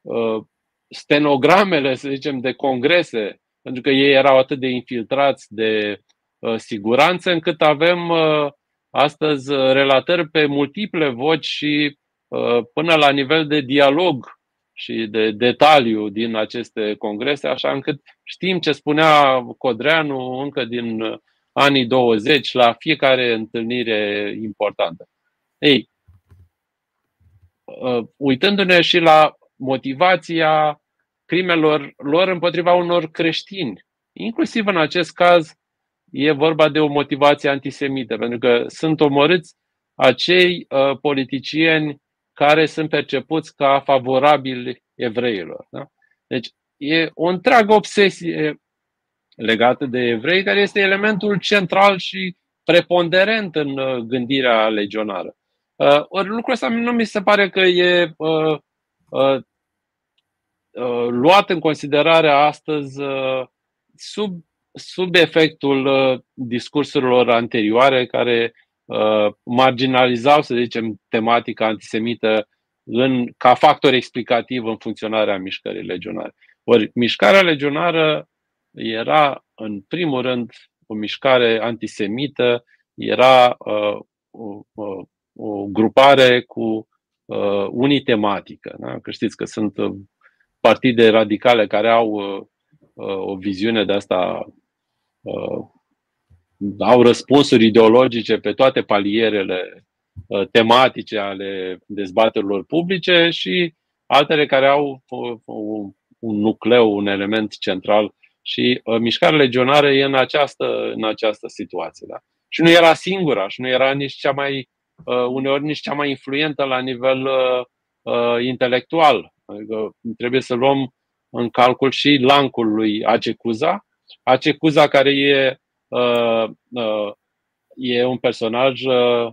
uh, stenogramele, să zicem, de congrese, pentru că ei erau atât de infiltrați de uh, siguranță, încât avem uh, astăzi relatări pe multiple voci și uh, până la nivel de dialog și de detaliu din aceste congrese, așa încât știm ce spunea Codreanu încă din anii 20 la fiecare întâlnire importantă. Ei, uh, uitându-ne și la motivația crimelor lor împotriva unor creștini, inclusiv în acest caz e vorba de o motivație antisemită, pentru că sunt omorâți acei uh, politicieni care sunt percepuți ca favorabili evreilor. Da? Deci e o întreagă obsesie legată de evrei, care este elementul central și preponderent în uh, gândirea legionară. Uh, ori lucrul ăsta nu mi se pare că e uh, uh, uh, luat în considerare astăzi uh, sub, sub efectul uh, discursurilor anterioare care uh, marginalizau, să zicem, tematica antisemită în, ca factor explicativ în funcționarea mișcării legionare. Ori mișcarea legionară era, în primul rând, o mișcare antisemită, era uh, o, o, o grupare cu uh, unitematică. Da? Că știți că sunt uh, partide radicale care au uh, uh, o viziune de asta, uh, au răspunsuri ideologice pe toate palierele uh, tematice ale dezbaterilor publice și altele care au uh, un nucleu, un element central și uh, mișcarea legionară e în această, în această situație. Da? Și nu era singura și nu era nici cea mai, uh, uneori nici cea mai influentă la nivel uh, uh, intelectual. Adică trebuie să luăm în calcul și lancul lui Acecuza. Acecuza care e, uh, uh, e un personaj uh,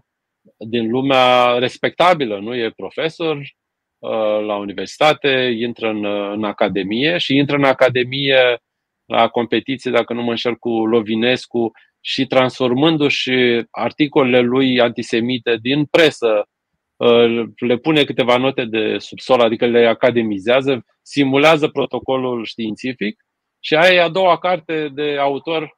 din lumea respectabilă, nu? E profesor uh, la universitate, intră în, în academie și intră în academie la competiție, dacă nu mă înșel, cu Lovinescu și transformându-și articolele lui antisemite din presă, uh, le pune câteva note de subsol, adică le academizează, simulează protocolul științific și aia e a doua carte de autor uh,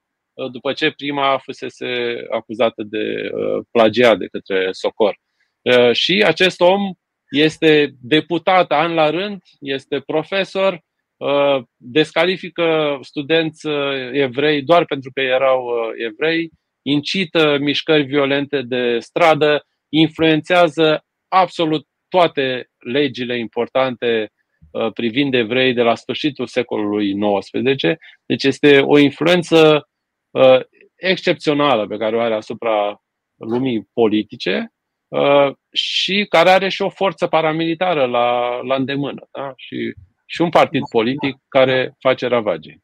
după ce prima fusese acuzată de uh, plagiat de către Socor. Și acest om este deputat an la rând, este profesor, Uh, descalifică studenți uh, evrei doar pentru că erau uh, evrei, incită mișcări violente de stradă, influențează absolut toate legile importante privind evrei de la sfârșitul secolului XIX. Deci este o influență excepțională pe care o are asupra lumii politice și care are și o forță paramilitară la, la îndemână. Da? Și și un partid politic care face ravagii.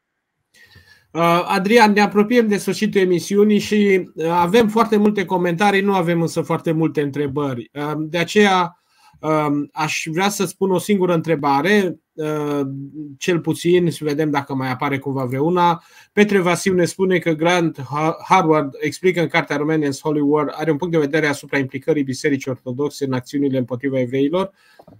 Uh, Adrian, ne apropiem de sfârșitul emisiunii și uh, avem foarte multe comentarii, nu avem însă foarte multe întrebări. Uh, de aceea aș vrea să spun o singură întrebare Uh, cel puțin, să vedem dacă mai apare cumva vreuna. Petre Vasiu ne spune că Grant Harvard explică în cartea Romanians Holy War are un punct de vedere asupra implicării Bisericii Ortodoxe în acțiunile împotriva evreilor.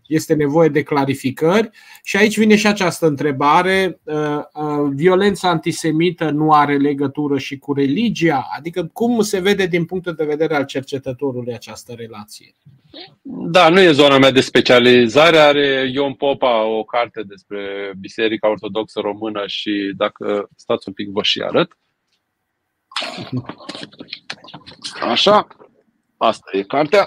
Este nevoie de clarificări și aici vine și această întrebare. Uh, uh, violența antisemită nu are legătură și cu religia? Adică cum se vede din punctul de vedere al cercetătorului această relație? Da, nu e zona mea de specializare. Are Ion Popa o carte despre Biserica Ortodoxă Română și dacă stați un pic vă și arăt. Așa, asta e cartea.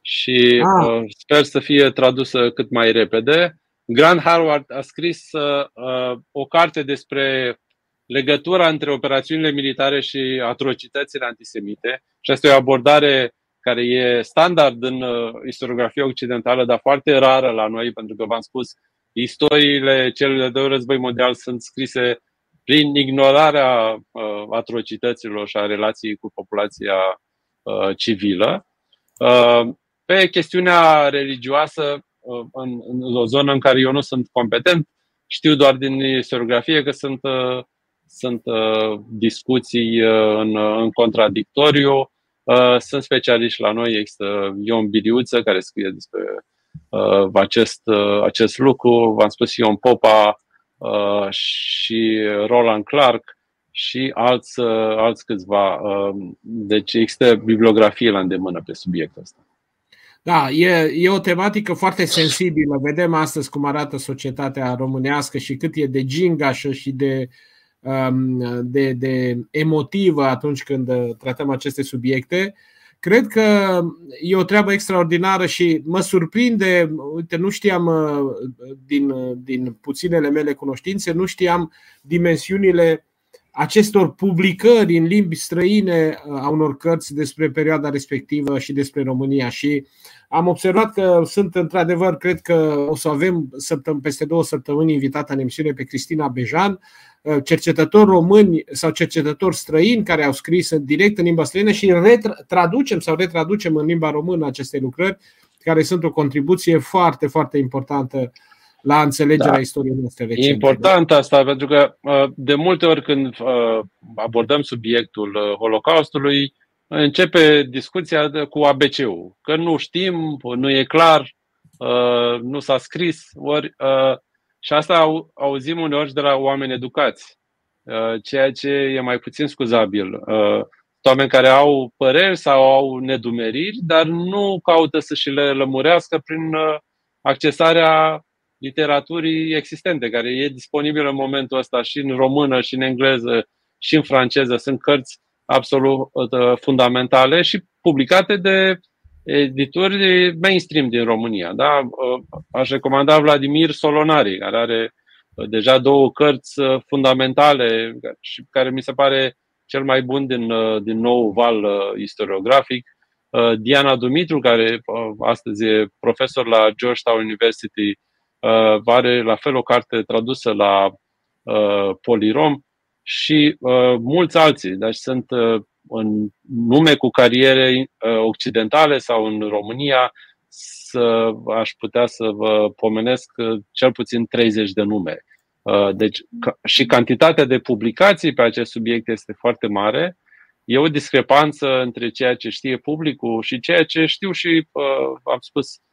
Și ah. uh, sper să fie tradusă cât mai repede. Grant Harvard a scris uh, o carte despre legătura între operațiunile militare și atrocitățile antisemite. Și asta e o abordare care e standard în uh, istoriografia occidentală, dar foarte rară la noi, pentru că v-am spus, istoriile celor de doi război mondial sunt scrise prin ignorarea uh, atrocităților și a relației cu populația uh, civilă. Uh, Pe chestiunea religioasă, în, în o zonă în care eu nu sunt competent, știu doar din istoriografie că sunt, sunt discuții în, în contradictoriu. Sunt specialiști la noi, există Ion Biriuță care scrie despre acest, acest lucru, v-am spus Ion Popa și Roland Clark și alți, alți câțiva. Deci există bibliografie la îndemână pe subiectul ăsta. Da, e, e o tematică foarte sensibilă. Vedem astăzi cum arată societatea românească și cât e de gingașă și de, um, de, de emotivă atunci când uh, tratăm aceste subiecte. Cred că e o treabă extraordinară și mă surprinde, uite, nu știam uh, din, din puținele mele cunoștințe, nu știam dimensiunile acestor publicări în limbi străine a unor cărți despre perioada respectivă și despre România. Și am observat că sunt într-adevăr, cred că o să avem peste două săptămâni invitată în emisiune pe Cristina Bejan, cercetători români sau cercetători străini care au scris direct în limba străină și traducem sau retraducem în limba română aceste lucrări, care sunt o contribuție foarte, foarte importantă la înțelegerea da. istoriei noastre recente. E important asta, pentru că uh, de multe ori când uh, abordăm subiectul uh, Holocaustului, începe discuția cu ABC-ul, că nu știm, nu e clar, nu s-a scris, ori, și asta auzim uneori de la oameni educați, ceea ce e mai puțin scuzabil. Oameni care au păreri sau au nedumeriri, dar nu caută să și le lămurească prin accesarea literaturii existente, care e disponibilă în momentul ăsta și în română, și în engleză, și în franceză. Sunt cărți absolut uh, fundamentale și publicate de edituri mainstream din România. Da? Uh, aș recomanda Vladimir Solonari, care are uh, deja două cărți fundamentale și care mi se pare cel mai bun din, din nou val istoriografic. Diana Dumitru, care astăzi e profesor la Georgetown University uh, are la fel o carte tradusă la uh, Polirom și uh, mulți alții. Deci sunt uh, în nume cu cariere uh, occidentale sau în România să aș putea să vă pomenesc uh, cel puțin 30 de nume. Uh, deci și cantitatea de publicații pe acest subiect este foarte mare. E o discrepanță între ceea ce știe publicul și ceea ce știu și, am spus, Uh,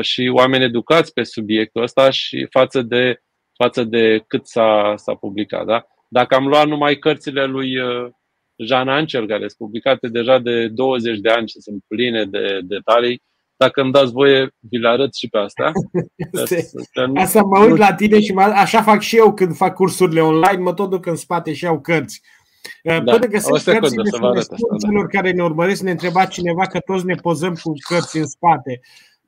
și oameni educați pe subiectul ăsta și față de, față de cât s-a, s-a publicat. Da? Dacă am luat numai cărțile lui uh, Jean Ancel, care sunt publicate deja de 20 de ani și sunt pline de detalii, dacă îmi dați voie, vi le arăt și pe asta. Asta mă uit la tine și mă, așa fac și eu când fac cursurile online, mă tot duc în spate și iau cărți. Uh, da, Până găsesc cărțile să vă arăt asta, da. care ne urmăresc, ne întreba cineva că toți ne pozăm cu cărți în spate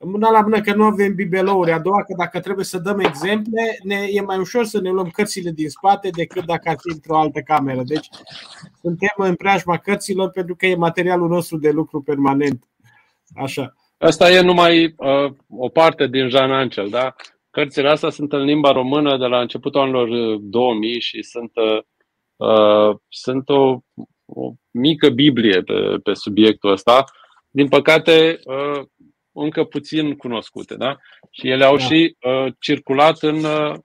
mâna la mână că nu avem bibelouri, a doua că dacă trebuie să dăm exemple, ne, e mai ușor să ne luăm cărțile din spate decât dacă ar fi într-o altă cameră. Deci suntem în preajma cărților pentru că e materialul nostru de lucru permanent. Așa. Asta e numai uh, o parte din Jean Ancel, da? Cărțile astea sunt în limba română de la începutul anilor 2000 uh, și sunt, uh, uh, sunt o, o mică Biblie pe, pe subiectul ăsta. Din păcate, uh, încă puțin cunoscute. Da? Și ele au da. și uh, circulat în, uh,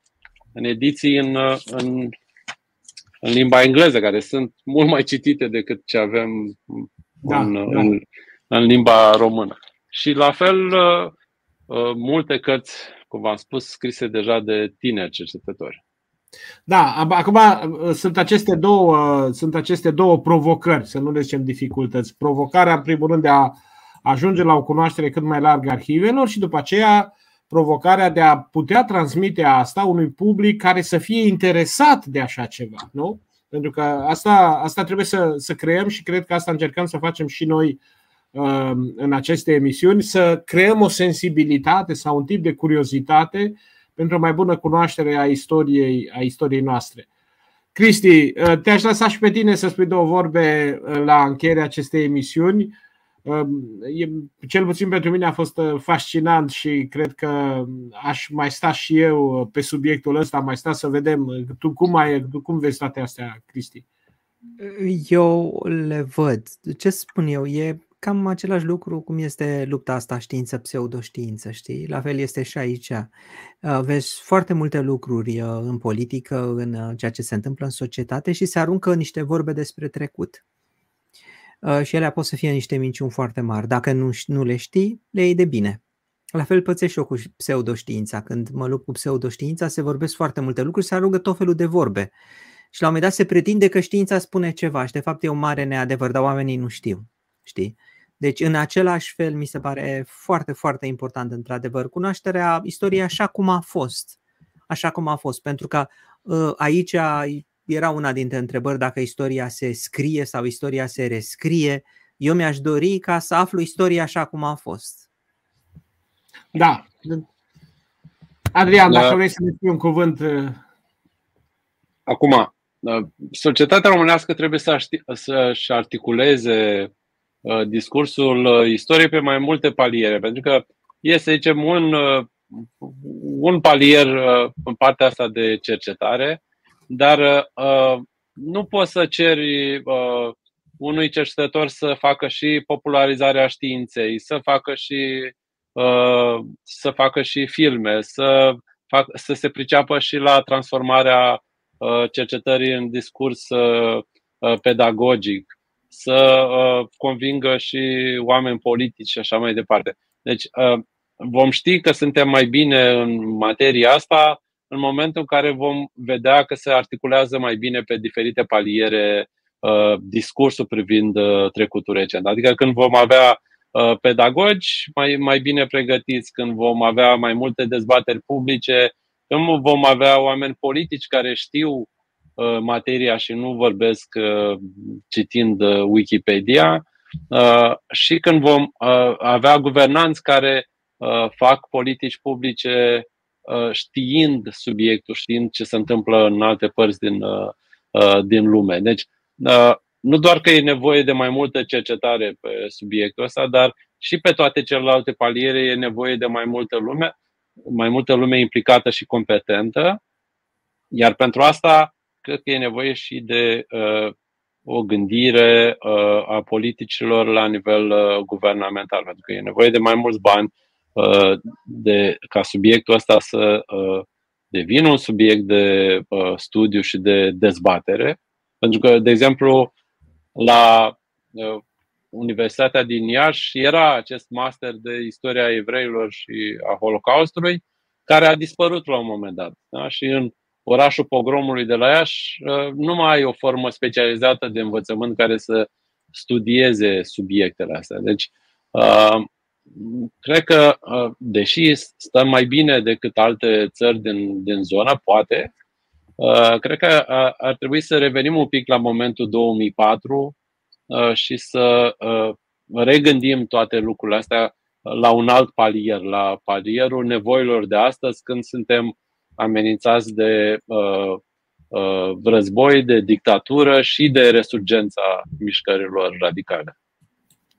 în ediții în, uh, în, în limba engleză, care sunt mult mai citite decât ce avem da, în, da. În, în limba română. Și la fel, uh, uh, multe cărți, cum v-am spus, scrise deja de tineri cercetători. Da, acum uh, sunt aceste două, sunt aceste două provocări, să nu le zicem dificultăți. Provocarea, în primul rând, de a ajunge la o cunoaștere cât mai largă arhivelor și după aceea provocarea de a putea transmite asta unui public care să fie interesat de așa ceva. Nu? Pentru că asta, asta trebuie să, să creăm și cred că asta încercăm să facem și noi uh, în aceste emisiuni, să creăm o sensibilitate sau un tip de curiozitate pentru o mai bună cunoaștere a istoriei, a istoriei noastre. Cristi, uh, te-aș lăsa și pe tine să spui două vorbe uh, la încheierea acestei emisiuni cel puțin pentru mine a fost uh, fascinant și cred că aș mai sta și eu uh, pe subiectul ăsta, mai sta să vedem uh, tu cum, ai, tu cum vezi toate astea, Cristi. Eu le văd. Ce spun eu? E cam același lucru cum este lupta asta știință-pseudoștiință, știi? La fel este și aici. Uh, vezi foarte multe lucruri uh, în politică, în uh, ceea ce se întâmplă în societate și se aruncă niște vorbe despre trecut. Și ele pot să fie niște minciuni foarte mari. Dacă nu, nu le știi, le iei de bine. La fel pățesc și eu cu pseudoștiința. Când mă lupt cu pseudoștiința, se vorbesc foarte multe lucruri, se aruncă tot felul de vorbe. Și la un moment dat se pretinde că știința spune ceva și de fapt e un mare neadevăr, dar oamenii nu știu. Știi? Deci în același fel mi se pare foarte, foarte important într-adevăr cunoașterea istoriei așa cum a fost. Așa cum a fost, pentru că ă, aici era una dintre întrebări dacă istoria se scrie sau istoria se rescrie. Eu mi-aș dori ca să aflu istoria așa cum a fost. Da. Adrian, da. dacă vrei să ne spui un cuvânt. Ă, Acum, ă, societatea românească trebuie să-și articuleze Uh, discursul uh, istoriei pe mai multe paliere, pentru că e, să zicem, un, uh, un palier în partea asta de cercetare, dar nu poți să ceri unui cercetător să facă și popularizarea științei, să facă și să facă și filme, să, fac, să se priceapă și la transformarea cercetării în discurs pedagogic să uh, convingă și oameni politici și așa mai departe. Deci uh, vom ști că suntem mai bine în materia asta în momentul în care vom vedea că se articulează mai bine pe diferite paliere uh, discursul privind uh, trecutul recent. Adică când vom avea uh, pedagogi mai, mai bine pregătiți, când vom avea mai multe dezbateri publice, când vom avea oameni politici care știu Uh, materia și nu vorbesc uh, citind uh, Wikipedia și când vom avea guvernanți care fac politici publice știind subiectul, știind ce se întâmplă în alte părți din, din lume. Deci, nu doar că e nevoie de mai multă cercetare pe subiectul ăsta, dar și pe toate celelalte paliere e nevoie de mai multă lume, mai multă lume implicată și competentă. Iar pentru asta cred că e nevoie și de uh, o gândire uh, a politicilor la nivel uh, guvernamental, pentru că e nevoie de mai mulți bani uh, de, ca subiectul ăsta să uh, devină un subiect de uh, studiu și de dezbatere. Pentru că, de exemplu, la uh, Universitatea din Iași era acest master de istoria evreilor și a Holocaustului, care a dispărut la un moment dat. Da? Și în orașul pogromului de la Iași uh, nu mai ai o formă specializată de învățământ care să studieze subiectele astea. Deci, uh, cred că, uh, deși stăm mai bine decât alte țări din, din zonă, poate, cred că ar trebui să revenim un pic la momentul 2004 și să regândim toate lucrurile astea la un alt palier, la palierul nevoilor de astăzi, când suntem amenințați de uh, uh, război, de dictatură și de resurgența mișcărilor radicale.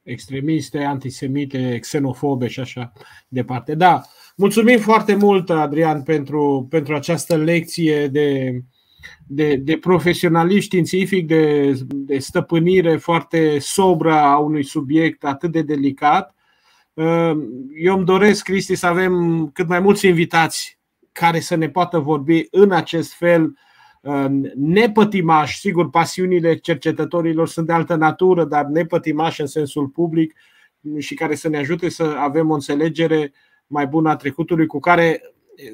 Extremiste, antisemite, xenofobe și așa departe. Da, mulțumim foarte mult, Adrian, pentru, pentru această lecție de, de, de profesionalism științific, de, de stăpânire foarte sobră a unui subiect atât de delicat. Uh, eu îmi doresc, Cristi, să avem cât mai mulți invitați care să ne poată vorbi în acest fel nepătimaș. Sigur, pasiunile cercetătorilor sunt de altă natură, dar nepătimaș în sensul public și care să ne ajute să avem o înțelegere mai bună a trecutului cu care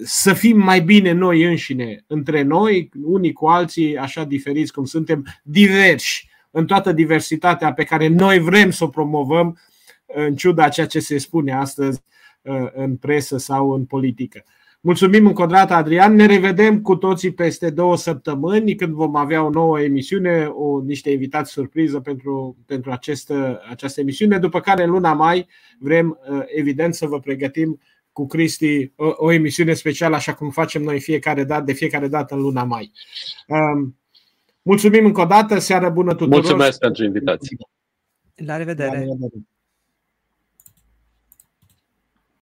să fim mai bine noi înșine, între noi, unii cu alții, așa diferiți cum suntem, diversi în toată diversitatea pe care noi vrem să o promovăm, în ciuda a ceea ce se spune astăzi în presă sau în politică. Mulțumim încă o dată, Adrian. Ne revedem cu toții peste două săptămâni, când vom avea o nouă emisiune, o, niște invitați surpriză pentru, pentru această, această emisiune, după care în luna mai vrem, uh, evident, să vă pregătim cu Cristi o, o emisiune specială, așa cum facem noi fiecare dată, de fiecare dată în luna mai. Um, mulțumim încă o dată, seară bună tuturor! Mulțumesc pentru invitație! La revedere! La revedere.